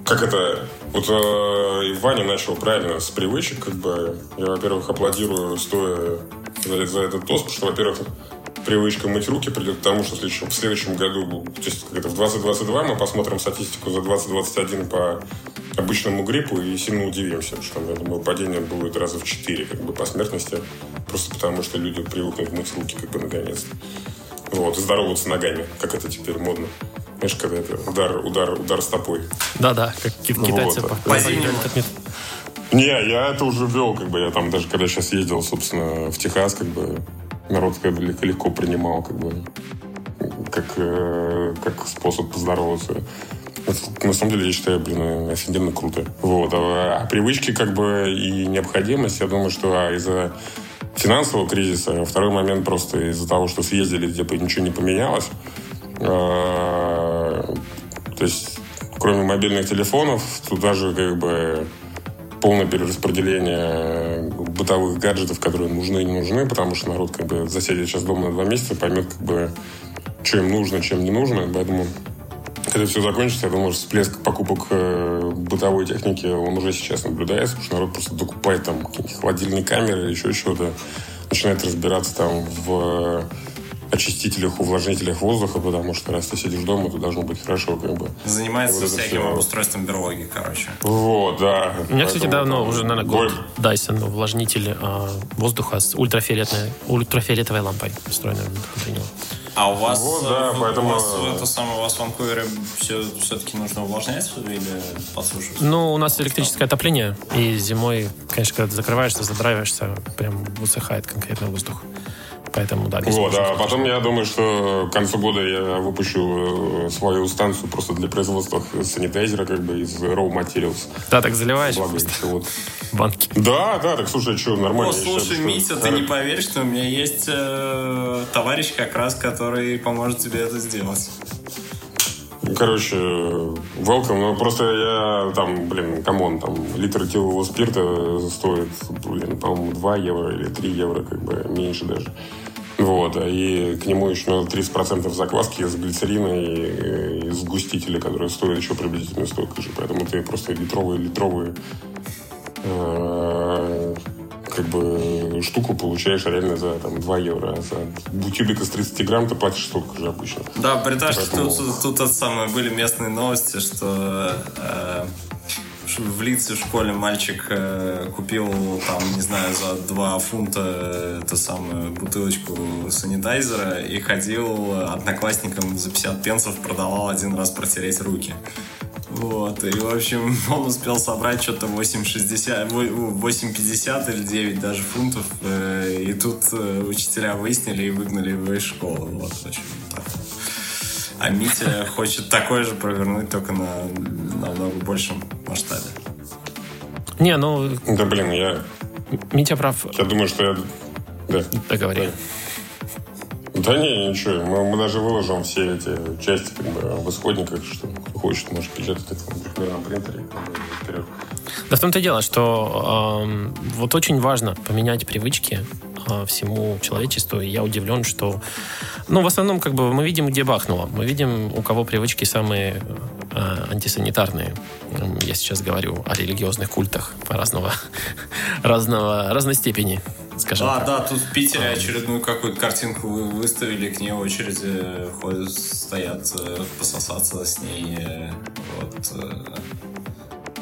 как это... Вот э, Ваня начал правильно с привычек, как бы. Я, во-первых, аплодирую, стоя за, за этот тост, что, во-первых, привычка мыть руки придет к тому, что в следующем, в следующем году, то есть как это, в 2022 мы посмотрим статистику за 2021 по обычному гриппу и сильно удивимся, что, я думаю, падение будет раза в 4 как бы, по смертности, просто потому что люди привыкнут мыть руки как бы наконец-то. Вот, и здороваться ногами, как это теперь модно. Знаешь, когда это удар, удар, удар стопой. Да-да, как китайцы вот. по, Не, я это уже вел, как бы, я там даже когда сейчас ездил, собственно, в Техас, как бы, народ как бы легко принимал, как бы, как, э, как способ поздороваться. Это, на самом деле, я считаю, блин, офигенно круто. Вот. А, а привычки, как бы, и необходимость, я думаю, что а, из-за финансового кризиса, а второй момент просто из-за того, что съездили, где ничего не поменялось. А, то есть, кроме мобильных телефонов, тут даже как бы полное перераспределение бытовых гаджетов, которые нужны и не нужны, потому что народ как бы засядет сейчас дома на два месяца, поймет как бы, что им нужно, чем не нужно. Поэтому когда все закончится, я думаю, что всплеск покупок э, бытовой техники, он уже сейчас наблюдается, потому что народ просто докупает там холодильные камеры еще чего-то, начинает разбираться там в очистителях, увлажнителях воздуха, потому что раз ты сидишь дома, то должно быть хорошо, как бы. Занимается вот всяким все... обустройством берлоги, короче. Вот, да. У меня, кстати, давно там, уже, наверное, год Dyson увлажнитель э, воздуха с ультрафиолетовой, ультрафиолетовой лампой встроенной внутри него. А у вас, вот, да, в, поэтому... у вас, это самое, у вас в Ванкувере все, все-таки нужно увлажнять или подсушивать? Ну, у нас электрическое отопление, и зимой, конечно, когда ты закрываешься, задраиваешься, прям высыхает конкретно воздух. Поэтому, да, Вот, а потом я думаю, что к концу года я выпущу э, свою станцию просто для производства санитайзера, как бы из raw materials. Да, так заливаешь Благо, вот. банки. Да, да, так слушай, что, нормально. О, слушай, считаю, Митя, ты не поверишь, что у меня есть э, товарищ как раз, который поможет тебе это сделать. Короче, welcome. Ну, просто я там, блин, come on, там, литр этилового спирта стоит, блин, по-моему, 2 евро или 3 евро, как бы, меньше даже. Вот, а и к нему еще надо 30% закваски из глицерина и, и сгустителя, которые стоят еще приблизительно столько же. Поэтому ты просто литровые, литровые э, как бы штуку получаешь реально за там, 2 евро. А за тюбик из 30 грамм ты платишь столько же обычно. Да, бриташ, Поэтому... тут, тут, тут самое, были местные новости, что э, в Лидсе в школе мальчик э, купил там, не знаю, за 2 фунта эту самую бутылочку санитайзера и ходил одноклассникам за 50 пенсов продавал один раз протереть руки. Вот, и, в общем, он успел собрать что-то 8,60, 8,50 или 9 даже фунтов, э, и тут э, учителя выяснили и выгнали его из школы. Вот, в общем, так. А Митя хочет такое же провернуть, только на намного большем масштабе. Не, ну... Да, блин, я... Митя прав. Я думаю, что я... Да. Договори. Да не, ничего. Мы, мы даже выложим все эти части как бы, в исходниках, что кто хочет, может печатать это на принтере. Вперед. Да в том-то и дело, что э, вот очень важно поменять привычки всему человечеству. И я удивлен, что... Ну, в основном, как бы, мы видим, где бахнуло. Мы видим, у кого привычки самые э, антисанитарные. Я сейчас говорю о религиозных культах разного, разного, разной степени скажем а, так. да, тут в Питере очередную какую-то картинку вы выставили, к ней очереди ходят, стоят э, пососаться с ней. Э, вот, э,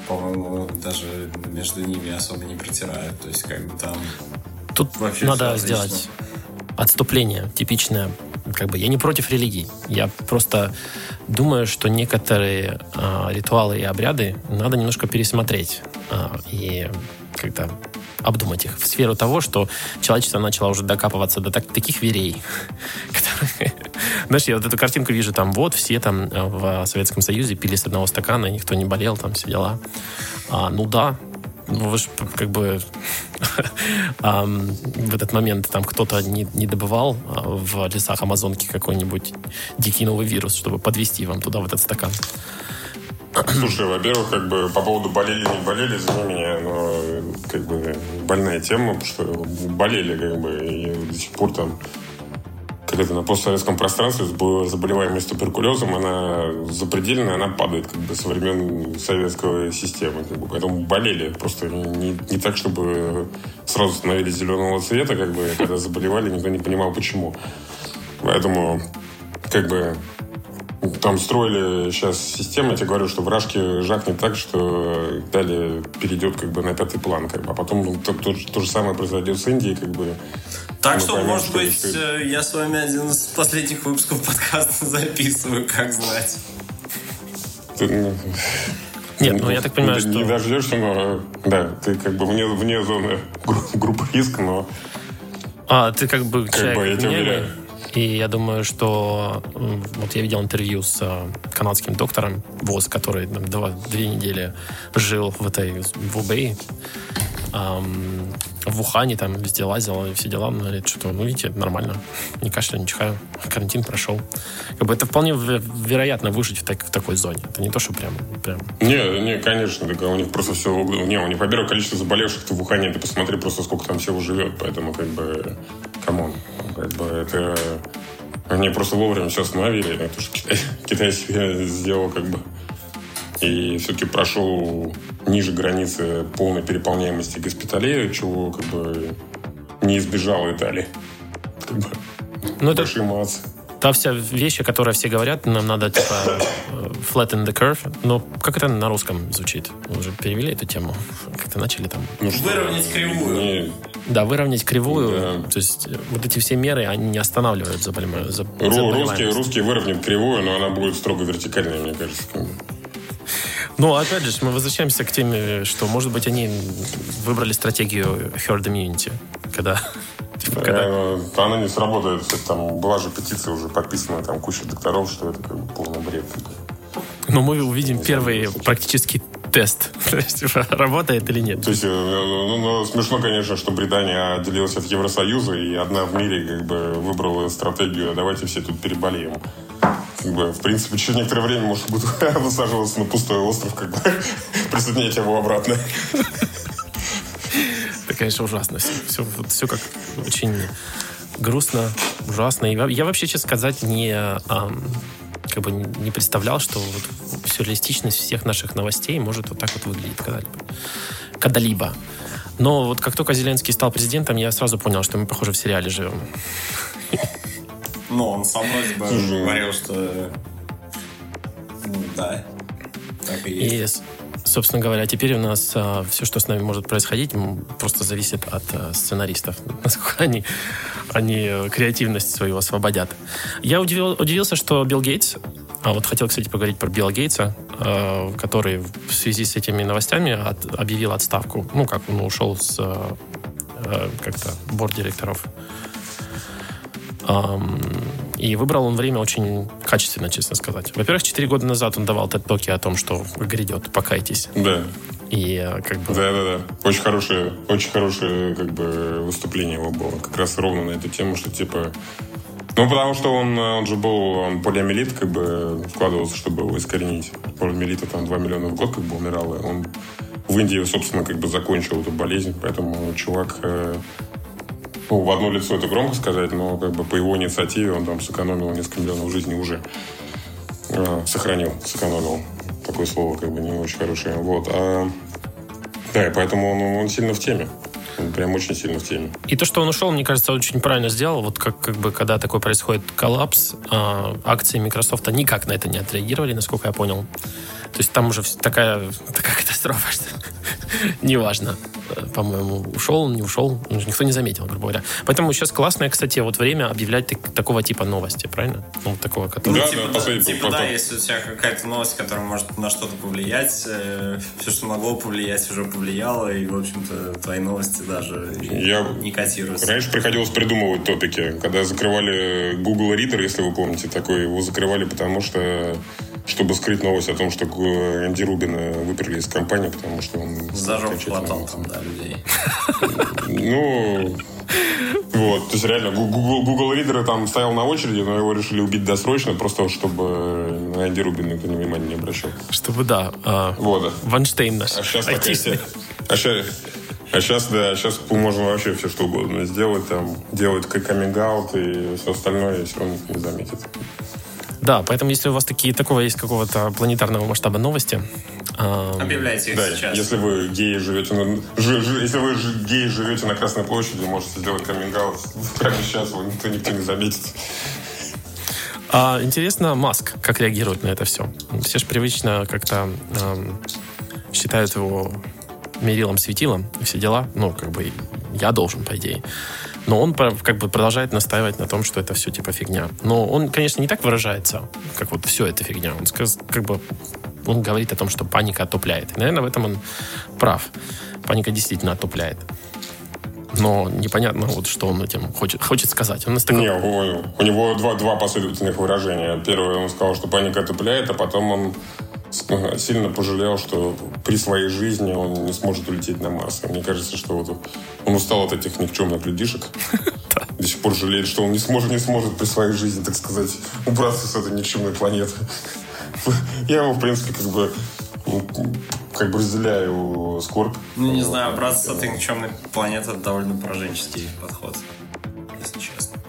по-моему, даже между ними особо не притирают. То есть, как бы там... Тут вообще надо сделать отступление типичное. Как бы я не против религий. Я просто думаю, что некоторые э, ритуалы и обряды надо немножко пересмотреть. Э, и как-то обдумать их в сферу того, что человечество начало уже докапываться до так, таких верей, которые... Знаешь, я вот эту картинку вижу, там, вот, все там э, в Советском Союзе пили с одного стакана, никто не болел, там, все дела. А, ну да, вы же как бы в этот момент там кто-то не, не добывал а, в лесах Амазонки какой-нибудь дикий новый вирус, чтобы подвести вам туда в этот стакан. Слушай, во-первых, как бы по поводу болели, не болели, извини меня, но как бы больная тема, потому что болели, как бы, и до сих пор там это на постсоветском пространстве заболеваемость туберкулезом, она запредельная, она падает как бы со времен советской системы. Как бы, поэтому болели. Просто не, не так, чтобы сразу становились зеленого цвета, как бы, когда заболевали, никто не понимал, почему. Поэтому как бы там строили сейчас систему, я тебе говорю, что вражки жахнет так, что далее перейдет как бы на пятый план. Как бы. А потом ну, то, то, то же самое произойдет с Индией. Как бы. Так что, может что быть. Э, я с вами один из последних выпусков подкаста записываю, как знать. Ну, Нет, ну я так понимаю, ты что... Не дождешься, но да, ты как бы вне, вне зоны группы риска, но... А, ты как бы как человек бы, я тебя уверяю. И я думаю, что вот я видел интервью с э, канадским доктором ВОЗ, который там, два, две недели жил в этой в Убэй, эм, в Ухане там везде лазил и все дела. Он говорит, что ну видите, нормально, не кашляю, не чихаю, карантин прошел. Как бы это вполне вероятно выжить в, так, в такой зоне. Это не то, что прям... прям... Не, не, конечно, так у них просто все... Не, у них, во-первых, количество заболевших в Ухане, ты посмотри просто, сколько там всего живет, поэтому как бы... Come on. Как бы это... Они просто вовремя все остановили, потому что Китай, Китай себе сделал как бы... И все-таки прошел ниже границы полной переполняемости госпиталей, чего как бы не избежала Италия. Как бы, ну, это... Та вся вещи, которые все говорят, нам надо типа flatten the curve. Но как это на русском звучит? Вы уже перевели эту тему? Как-то начали там... Ну, что? Выровнять кривую. Не... Да, выровнять кривую. Да. То есть э, вот эти все меры, они не останавливают заболеваемость. Русские, русские выровняют кривую, но она будет строго вертикальной, мне кажется. Ну, опять же, мы возвращаемся к теме, что, может быть, они выбрали стратегию herd immunity, когда... Типа, когда... Э, она не сработает. Там была же петиция уже подписана, там куча докторов, что это как бы полный бред. Но мы увидим первый практически тест, типа, работает или нет. То есть, э, ну, ну, смешно, конечно, что Британия отделилась от Евросоюза, и одна в мире как бы выбрала стратегию, «А давайте все тут переболеем как бы, в принципе, через некоторое время может будет высаживаться на пустой остров, как бы присоединять его обратно. Это, конечно, ужасно. Все, все, все как очень грустно, ужасно. И я вообще, честно сказать, не, а, как бы не представлял, что вот сюрреалистичность всех наших новостей может вот так вот выглядеть когда-либо. Когда-либо. Но вот как только Зеленский стал президентом, я сразу понял, что мы, похоже, в сериале живем. Ну, он сам вроде бы говорил, что... Ну, да, так и есть. И, собственно говоря, теперь у нас а, все, что с нами может происходить, просто зависит от а, сценаристов. Насколько они, они э, креативность свою освободят. Я удивил, удивился, что Билл Гейтс, а вот хотел, кстати, поговорить про Билла Гейтса, э, который в связи с этими новостями от, объявил отставку. Ну, как он ушел с э, как-то борт директоров и выбрал он время очень качественно, честно сказать. Во-первых, 4 года назад он давал тет-токи о том, что грядет, покайтесь. Да. И э, как бы... Да, да, да. Очень хорошее, очень хорошее как бы выступление его было. Как раз ровно на эту тему, что типа... Ну, потому что он, он же был, он полиомиелит, как бы вкладывался, чтобы его искоренить. Полиомиелита там 2 миллиона в год как бы умирало. Он в Индии, собственно, как бы закончил эту болезнь, поэтому чувак э, ну, в одно лицо это громко сказать, но как бы по его инициативе он там сэкономил несколько миллионов жизней уже. А, сохранил, сэкономил. Такое слово как бы не очень хорошее. Вот. А, да, и поэтому он, он сильно в теме. Он прям очень сильно в теме. И то, что он ушел, мне кажется, очень правильно сделал. Вот как, как бы, когда такой происходит коллапс, э, акции Microsoft никак на это не отреагировали, насколько я понял. То есть там уже такая, такая катастрофа, что Неважно. Э, По-моему, ушел не ушел. Ну, Никто не заметил, грубо говоря. Поэтому сейчас классное, кстати, вот время объявлять так- такого типа новости, правильно? Ну, вот такого, который... Да, типа, да, да, последний типа, потом. да, если у тебя какая-то новость, которая может на что-то повлиять, все, что могло повлиять, уже повлияло, и, в общем-то, твои новости даже Я- не котируются. Раньше приходилось придумывать топики. Когда закрывали Google Reader, если вы помните, такой его закрывали, потому что чтобы скрыть новость о том, что э, Энди Рубина выперли из компании, потому что он... Зажег окончательно- хватал там, да, людей. Ну, вот, то есть реально Google, Google Reader там стоял на очереди, но его решили убить досрочно, просто чтобы на Энди Рубина никто внимания не обращал. Чтобы, да, а, Вот. Ванштейн наш. А сейчас айтишный. А сейчас, а сейчас, да, сейчас можно вообще все что угодно сделать, там, делать как каминг-аут и все остальное, и все равно никто не заметит. Да, поэтому если у вас такие, такого есть какого-то планетарного масштаба новости, а, Объявляйте их Да, сейчас. если вы геи живете на, жи- жи- если вы жи- геи живете на Красной площади, можете сделать каминг-аут прямо сейчас, его никто, никто не заметит. А, интересно, Маск, как реагирует на это все? Все же привычно как-то эм, считают его мерилом светилом и все дела. Ну, как бы я должен, по идее. Но он как бы продолжает настаивать на том, что это все типа фигня. Но он, конечно, не так выражается, как вот все это фигня. Он как бы он говорит о том, что паника отупляет. И, наверное, в этом он прав. Паника действительно отупляет. Но непонятно, вот, что он этим хочет, хочет сказать. Он такой- Не, у, у него два, два последовательных выражения. Первое, он сказал, что паника отупляет, а потом он сильно пожалел, что при своей жизни он не сможет улететь на Марс. И мне кажется, что вот он устал от этих никчемных людишек. До сих пор жалеет, что он не сможет, не сможет при своей жизни, так сказать, убраться с этой никчемной планеты. Я его, в принципе, как бы ну, как бы разделяю скорбь. Ну, не знаю, браться с этой никчемной планеты это довольно пораженческий подход, если честно.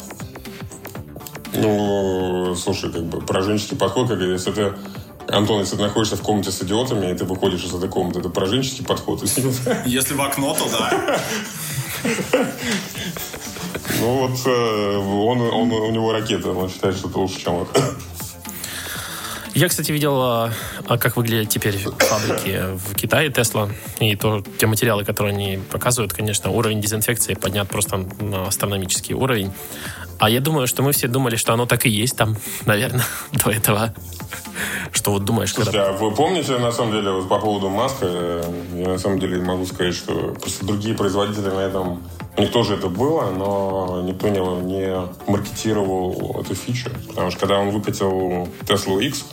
Ну, слушай, как бы пораженческий подход, как если ты Антон, если ты находишься в комнате с идиотами, и ты выходишь из этой комнаты, это пораженческий подход. Если в окно, то да. Ну вот э, он, он, у него ракета, он считает, что это лучше, чем это. Я, кстати, видел, а, а как выглядят теперь фабрики в Китае, Тесла. И то, те материалы, которые они показывают, конечно, уровень дезинфекции поднят просто на астрономический уровень. А я думаю, что мы все думали, что оно так и есть там, наверное, до этого. Что вот думаешь, Слушайте, когда... а вы помните, на самом деле, вот по поводу Маска, э, я на самом деле могу сказать, что просто другие производители на этом, у них тоже это было, но никто не, не маркетировал эту фичу. Потому что когда он выкатил Tesla X,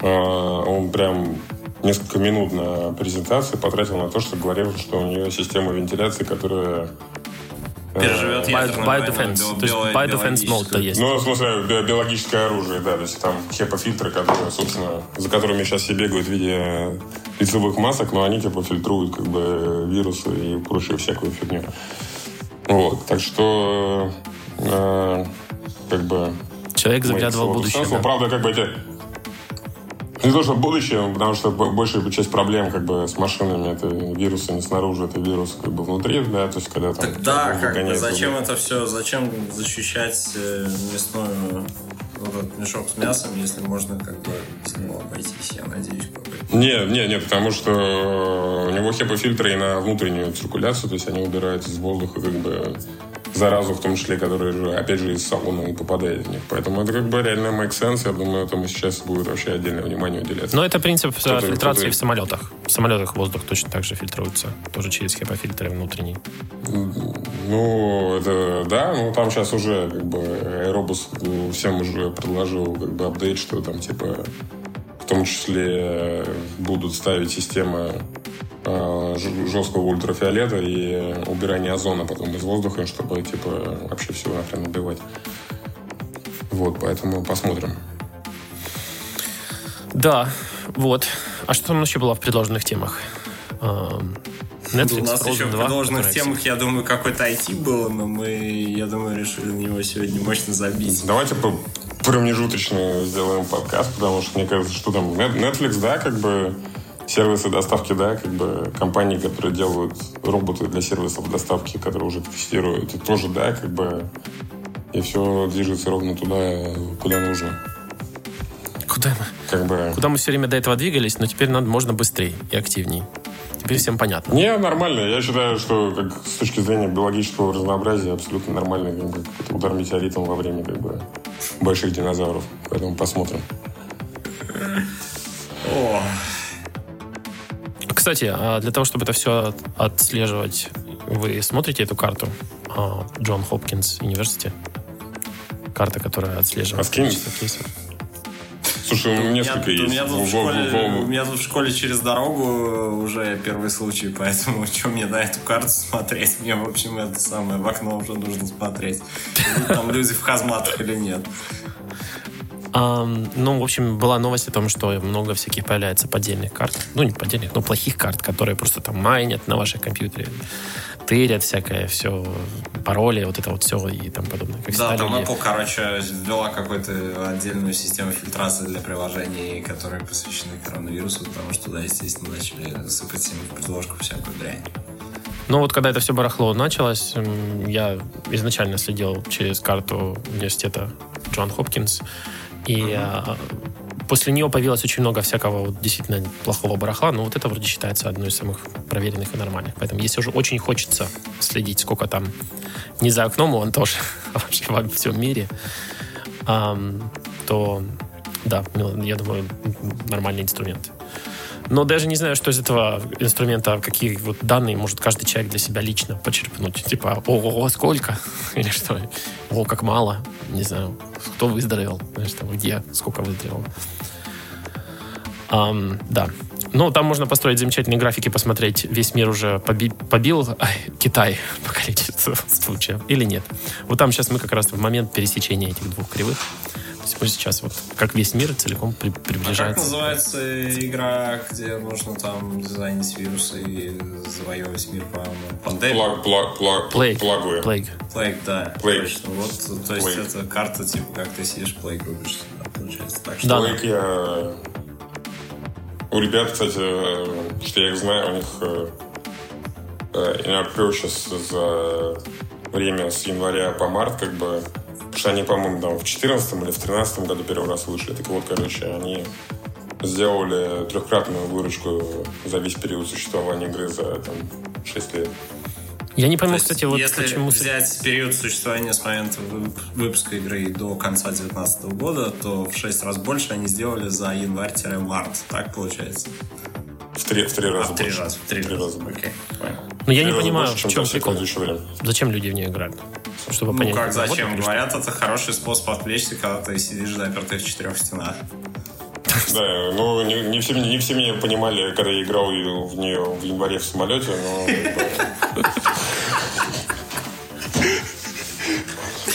э, он прям несколько минут на презентации потратил на то, что говорил, что у нее система вентиляции, которая Переживет ядерную войну, Biodefense. То есть biodefense mode-то есть. Ну, в смысле, би- биологическое оружие, да. То есть там HEPA-фильтры, которые, собственно, за которыми сейчас все бегают в виде лицевых масок, но они типа фильтруют как бы вирусы и прочую всякую фигню. Вот. Так что э, как бы... Человек заглядывал в будущее. да. Правда, как бы эти... Не то, что будущее, потому что большая часть проблем как бы с машинами это вирусы не снаружи, это вирусы как бы внутри, да, то есть когда там... Да, воздух как бы зачем это все, зачем защищать э, мясную вот этот мешок с мясом, если можно как бы без него обойтись, я надеюсь. какой-то. Нет, нет, нет, потому что э, у него HEPA-фильтры и на внутреннюю циркуляцию, то есть они убирают из воздуха как бы заразу, в том числе, которая опять же, из салона попадает в них. Поэтому это как бы реально make sense. Я думаю, этому сейчас будет вообще отдельное внимание уделяться. Но это принцип э, Кто-то- фильтрации кто-то- в самолетах. В самолетах воздух точно так же фильтруется. Тоже через HEPA-фильтры внутренний. Ну, это да, ну там сейчас уже как бы ну, всем уже предложил как бы апдейт, что там типа в том числе э, будут ставить системы э, жесткого ультрафиолета и убирания озона потом из воздуха, чтобы типа вообще все нахрен убивать. Вот, поэтому посмотрим. Да, вот. А что там еще было в предложенных темах? Эм, Netflix, У нас Frozen еще в 2, предложенных темах, я думаю, какой-то IT было, но мы, я думаю, решили на него сегодня мощно забить. Давайте по- промежуточно сделаем подкаст, потому что мне кажется, что там Netflix, да, как бы сервисы доставки, да, как бы компании, которые делают роботы для сервисов доставки, которые уже тестируют, и тоже, да, как бы и все движется ровно туда, куда нужно. Куда мы? Как бы... Куда мы все время до этого двигались, но теперь надо, можно быстрее и активней. Теперь всем понятно. Не, нормально. Я считаю, что как с точки зрения биологического разнообразия абсолютно нормальный как бы, какой-то удар метеоритом во время как бы, больших динозавров. Поэтому посмотрим. О, Кстати, а для того, чтобы это все отслеживать, вы смотрите эту карту а, Джон Хопкинс Университет? Карта, которая отслеживает А кейсов. Слушай, у меня у несколько у есть. меня тут в школе, у меня тут в школе через дорогу уже первый случай, поэтому что мне на эту карту смотреть? Мне, в общем, это самое в окно уже нужно смотреть. Там люди в хазматах или нет. Ну, в общем, была новость о том, что много всяких появляется поддельных карт. Ну, не поддельных, но плохих карт, которые просто там майнят на ваших компьютере, тырят всякое, все, пароли, вот это вот все и тому подобное. Как Да, там люди- Apple, короче, ввела какую-то отдельную систему фильтрации для приложений, которые посвящены коронавирусу, потому что туда, естественно, начали сыпать им в предложку всякую дрянь. Ну вот когда это все барахло началось, я изначально следил через карту университета Джон Хопкинс, и а, после нее появилось очень много всякого вот, действительно плохого барахла, но вот это вроде считается одной из самых проверенных и нормальных. Поэтому если уже очень хочется следить, сколько там не за окном, он тоже а вообще во всем мире, ам, то да, ну, я думаю, нормальный инструмент. Но даже не знаю, что из этого инструмента, какие вот данные может каждый человек для себя лично почерпнуть. Типа, ого, сколько? Или что? О, как мало. Не знаю, кто выздоровел, знаешь, там, где, сколько выздоровел. Ам, да. Ну, там можно построить замечательные графики, посмотреть, весь мир уже поби- побил ай, Китай по количеству случаев или нет. Вот там сейчас мы как раз в момент пересечения этих двух кривых. Мы сейчас вот, как весь мир целиком при- А как приближается. называется игра, где нужно там дизайнить вирусы и завоевывать мир, по-моему? Пандемия? Плаг, плаг, плаг, Plague. плагуя. Plague. Плейг, да. Точно. Вот, то есть Plague. это карта, типа, как ты сидишь, плейг рубишь, да, получается. Так что Да. Блэк я... У ребят, кстати, э, что я их знаю, у них э, э, in approaches за время с января по март, как бы, потому что они, по-моему, там в 14 или в 13 году первый раз вышли. Так вот, короче, они сделали трехкратную выручку за весь период существования игры за там, 6 лет. Я не пойму, То есть, кстати, вот если почему... взять период существования с момента вып- выпуска игры до конца 2019 года, то в 6 раз больше они сделали за январь-март. Так получается? В три, в три А, раза в три больше. раза. В три В три раза. раза. Окей, понял. Но я В не понимаю, больше, в чем прикол. Зачем люди в нее играют? Чтобы Ну понять, как, работает зачем? что? Говорят, это хороший способ отвлечься, когда ты сидишь запертый в четырех стенах. Да, ну не, не, все, не все меня понимали, когда я играл в нее в январе в самолете, но... как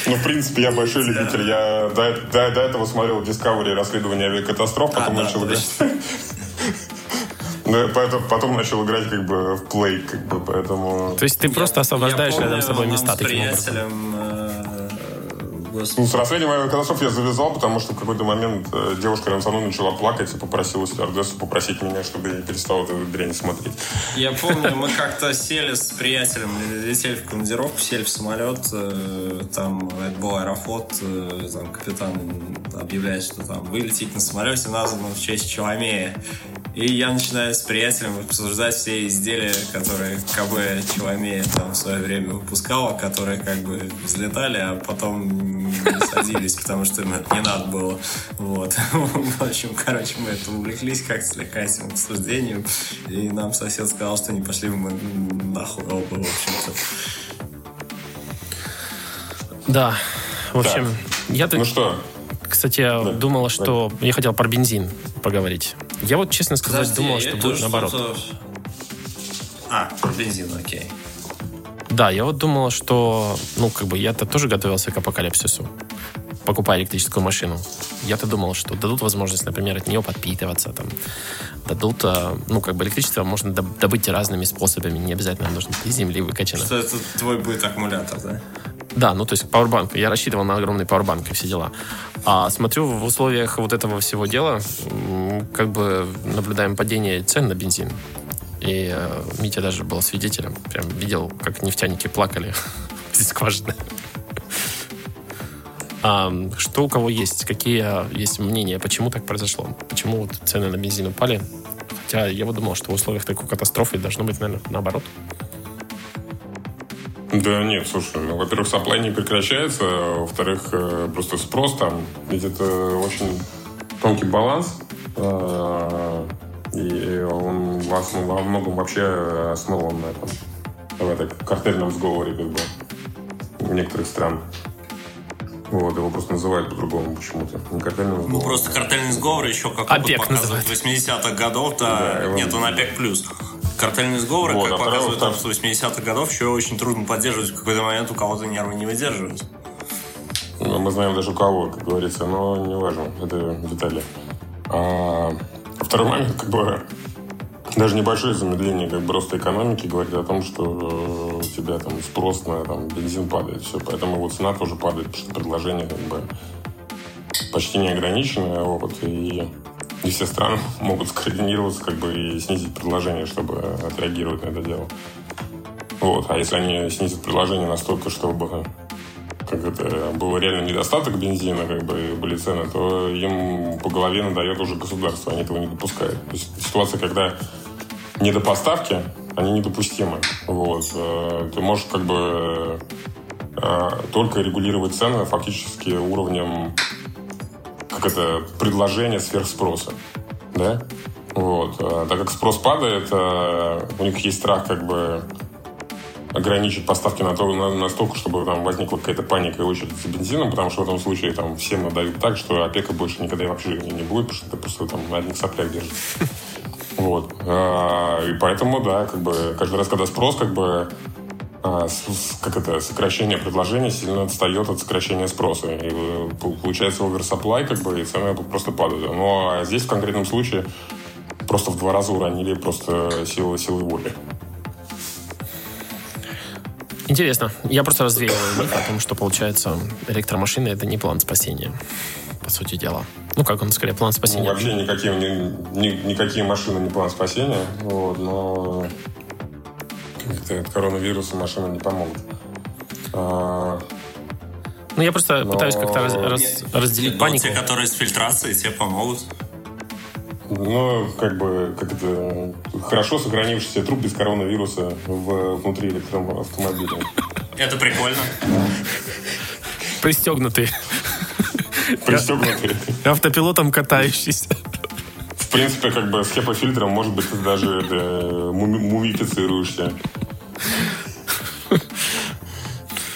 Ну, в принципе, я большой любитель. Я до, до- до этого смотрел Discovery расследование авиакатастроф, потом да, начал играть. Да, поэтому, потом начал играть как бы в плей, как бы, поэтому... То есть ты просто освобождаешь Я рядом с собой места таким образом. Э, Ну, с расследованием авиакатастроф я завязал, потому что в какой-то момент э, девушка рядом со мной начала плакать и попросила стюардессу попросить меня, чтобы я перестал эту дрянь смотреть. Я помню, мы как-то сели с приятелем, летели в командировку, сели в самолет, э, там это был аэрофлот, э, там капитан объявляет, что там вы летите на самолете, названном в честь Челомея. И я начинаю с приятелем обсуждать все изделия, которые КБ Челомея там в свое время выпускала, которые как бы взлетали, а потом не садились, потому что им это не надо было. Вот. В общем, короче, мы это увлеклись как слегка этим обсуждением, и нам сосед сказал, что не пошли бы мы нахуй оба, в общем-то. Да. В общем, я тут, Ну что, кстати, думала, что... Я хотел про бензин поговорить. Я вот, честно сказать, Подожди, думал, я что будет наоборот. что-то- А, про бензин, окей. Да, я вот думал, что... Ну, как бы я-то тоже готовился к апокалипсису, покупая электрическую машину. Я-то думал, что дадут возможность, например, от нее подпитываться, там, дадут, а, ну, как бы электричество можно доб- добыть разными способами, не обязательно нужно из земли выкачано. Что это твой будет аккумулятор, да? Да, ну то есть пауэрбанк. Я рассчитывал на огромный пауэрбанк и все дела. А смотрю, в условиях вот этого всего дела как бы наблюдаем падение цен на бензин. И э, Митя даже был свидетелем. Прям видел, как нефтяники плакали из скважины. А, что у кого есть? Какие есть мнения? Почему так произошло? Почему вот цены на бензин упали? Хотя я вот думал, что в условиях такой катастрофы должно быть, наверное, наоборот. Да нет, слушай, ну, во-первых, supply не прекращается, а во-вторых, э, просто спрос там, ведь это очень тонкий баланс, э, и он во, во многом вообще основан на этом, в этом картельном сговоре, как бы, у некоторых стран. Вот, его просто называют по-другому почему-то. Не картельным Ну, сговором. просто картельный сговор еще как ОПЕК показывает называют. 80-х годов, да, Да, нет, он ОПЕК плюс. Картельные сговоры, Вот, как а показывает второй- опыт 80-х годов, еще очень трудно поддерживать. В какой-то момент у кого-то нервы не выдерживают. Ну, Мы знаем даже у кого, как говорится, но не важно, это детали. А второй момент, как бы, даже небольшое замедление как бы, роста экономики говорит о том, что э, у тебя там спрос на там, бензин падает. Все, поэтому вот цена тоже падает, потому что предложение как бы почти неограниченное. Вот, и, и все страны могут скоординироваться как бы, и снизить предложение, чтобы отреагировать на это дело. Вот. А если они снизят предложение настолько, чтобы как это был реально недостаток бензина, как бы были цены, то им по голове надает уже государство, они этого не допускают. То есть ситуация, когда недопоставки, они недопустимы. Вот. Э, Ты можешь как бы э, только регулировать цены фактически уровнем как это, предложения сверх спроса. Да? Вот. А Так как спрос падает, э, у них есть страх как бы ограничить поставки на то, на, настолько, чтобы там возникла какая-то паника и очередь за бензином, потому что в этом случае там всем надают так, что опека больше никогда и вообще не, не будет, потому что это просто там на одних соплях держит. Вот. А, И поэтому, да, как бы каждый раз, когда спрос, как бы а, с- с- как это, сокращение предложения сильно отстает от сокращения спроса. И э, пол- получается оверсаплай, как бы, и цены просто падают. Ну, а здесь в конкретном случае просто в два раза уронили просто силы, силы воли. Интересно. Я просто развеиваю миф о том, что, получается, электромашины — это не план спасения, по сути дела. Ну, как он, скорее, план Ну, спасения. вообще никакие, ни- ни- никакие машины не план спасения, вот, но как-то от коронавируса машины не помогут. А, Ну, я просто Но- пытаюсь как-то раз- раз- разделить Но панику. те, которые с фильтрацией, те помогут. Ну, как бы, как это, хорошо сохранившийся труп без коронавируса в, внутри электроавтомобиля. Это прикольно. Пристегнутый. Пристегнутый. Автопилотом катающийся. В принципе, как бы с хепофильтром, может быть, ты даже это, муми- мумифицируешься.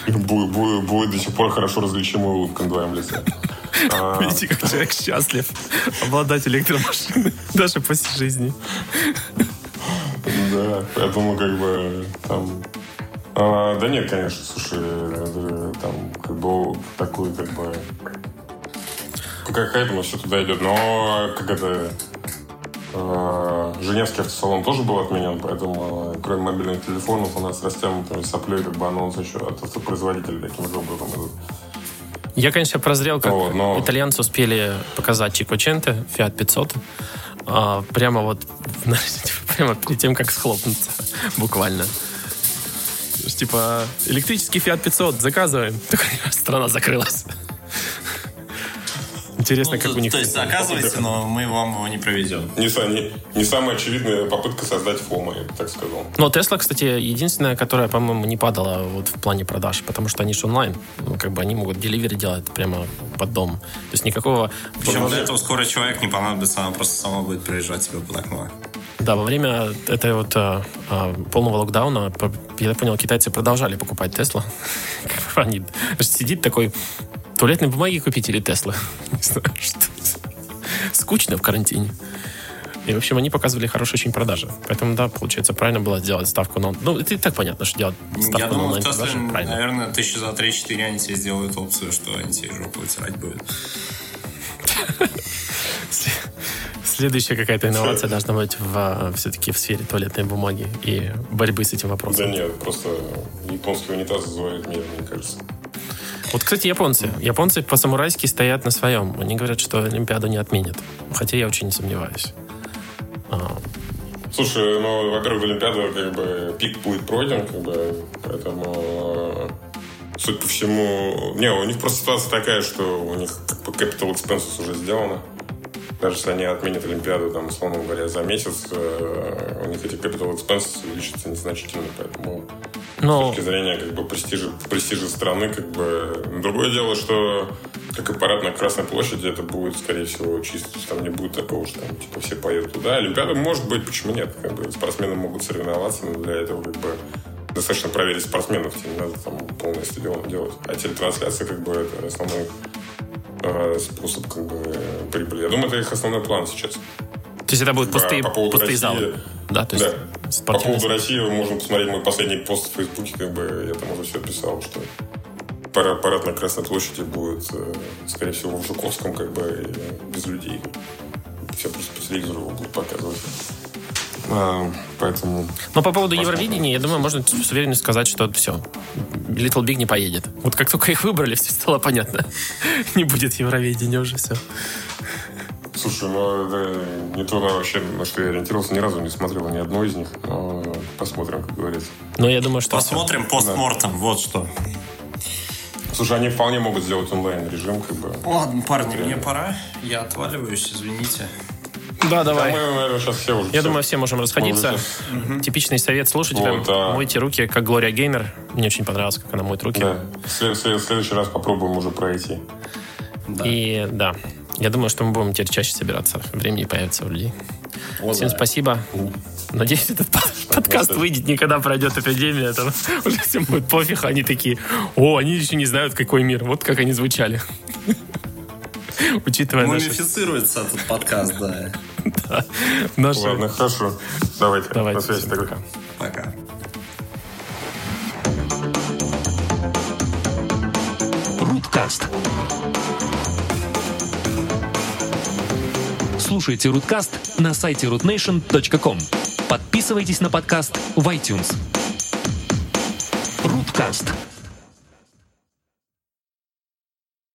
Будет, будет, будет до сих пор хорошо различимая улыбка на твоем лице. А, Видите, как человек счастлив обладать электромашиной даже после жизни. Да, поэтому как бы там... а, да нет, конечно, слушай, там как бы такой как бы... Какая хайп, но все туда идет. Но как это... э, Женевский автосалон тоже был отменен, поэтому кроме мобильных телефонов у нас растянутыми соплей как бы анонс еще от автопроизводителей таким же образом идут. Я, конечно, прозрел, как Вот, но- итальянцы успели показать Чикоченте, Fiat 500, а, прямо вот прямо перед тем, как схлопнуться, буквально. Типа, электрический Fiat 500, заказываем. Такая страна закрылась. Интересно, Ну, как то, у них... то есть заказывайте, но мы вам его не проведем. Не, не, не самая очевидная попытка создать фома, я бы так сказал. Но Тесла, кстати, единственная, которая, по-моему, не падала вот в плане продаж, потому что они же онлайн. Ну, как бы они могут деливери делать прямо под дом. То есть никакого... Причем для этого скоро человек не понадобится, она просто сама будет приезжать тебе под окно. Да, во время этой вот а, а, полного локдауна, я так понял, китайцы продолжали покупать Тесла. Они сидит такой, туалетной бумаги купить или Теслы? Не знаю, что. Скучно в карантине. И, в общем, они показывали хорошие очень продажи. Поэтому, да, получается, правильно было сделать ставку на... Ну, это и так понятно, что делать Я ставку на думаю, в онлайн-продажи Тесле, правильно. наверное, тысячи за 3-4 они тебе сделают опцию, что они тебе жопу вытирать будут. Следующая какая-то инновация должна быть в, все-таки в сфере туалетной бумаги и борьбы с этим Да вопросом. нет, просто японский унитаз завоевает мир, мне кажется. Вот, кстати, японцы. Японцы по-самурайски стоят на своем. Они говорят, что Олимпиаду не отменят. Хотя я очень не сомневаюсь. А, Слушай, ну, во-первых, Олимпиада, как бы, пик будет пройден, как бы, поэтому, э, судя по всему... Не, у них просто ситуация такая, что у них как бы capital expenses уже сделано. даже если они отменят Олимпиаду, там, условно говоря, за месяц, э, у них эти capital expenses увеличатся незначительно, поэтому Но... с точки зрения как бы престижа, престижа страны, как бы другое дело, что как и парад на Красной площади, это будет, скорее всего, чисто, там не будет такого, что там типа все поедут туда. Олимпиада может быть, почему нет? Как бы спортсмены могут соревноваться, но для этого как бы достаточно проверить спортсменов, тебе не надо там полный стадион делать. А телетрансляция как бы это основной э, способ как бы прибыли. Я думаю, это их основной план сейчас. То есть это будут пустые, по поводу пустые России- залы? Да, то есть Да. По поводу России вы можете посмотреть мой последний пост в Фейсбуке, как бы я там уже все писал, что парад, парад на Красной площади будет, э, скорее всего, в Жуковском, как бы без людей. Все просто по телевизору его будут показывать. А, поэтому Но по поводу Посмотрим. Евровидения, я думаю, можно с уверенностью сказать, что все. Little Big не поедет. Вот как только их выбрали, все стало понятно. Не будет Евровидения уже все. Слушай, ну это не то на вообще, на что я ориентировался, ни разу не смотрел ни одной из них. Но посмотрим, как говорится. Но я думаю, что... Посмотрим постмортом, вот что. Слушай, они вполне могут сделать онлайн-режим, как бы. Ладно, парни, мне пора. Я отваливаюсь, извините. Да, Да, давай. мы, наверное, сейчас все уже... Я всё. думаю, все можем расходиться. Типичный совет слушателям. Вот, да. Мойте руки, как Глория Геймер. Мне очень понравилось, как она моет руки. Да. В след- след- в следующий раз попробуем уже пройти. Да. И да, я думаю, что мы будем теперь чаще собираться. Времени появится у людей. О, Всем да. спасибо. Надеюсь, этот под- подкаст это- выйдет, никогда пройдет эпидемия. Там уже всем будет пофиг. Они такие, о, они еще не знают, какой мир. Вот как они звучали. Учитывая наши... Мумифицируется этот подкаст, да. наши- Ладно, хорошо. Давайте. Давайте, На связи тогда. пока. Пока. Руткаст. Слушайте Руткаст на сайте rootnation.com. Подписывайтесь на подкаст в iTunes. Руткаст.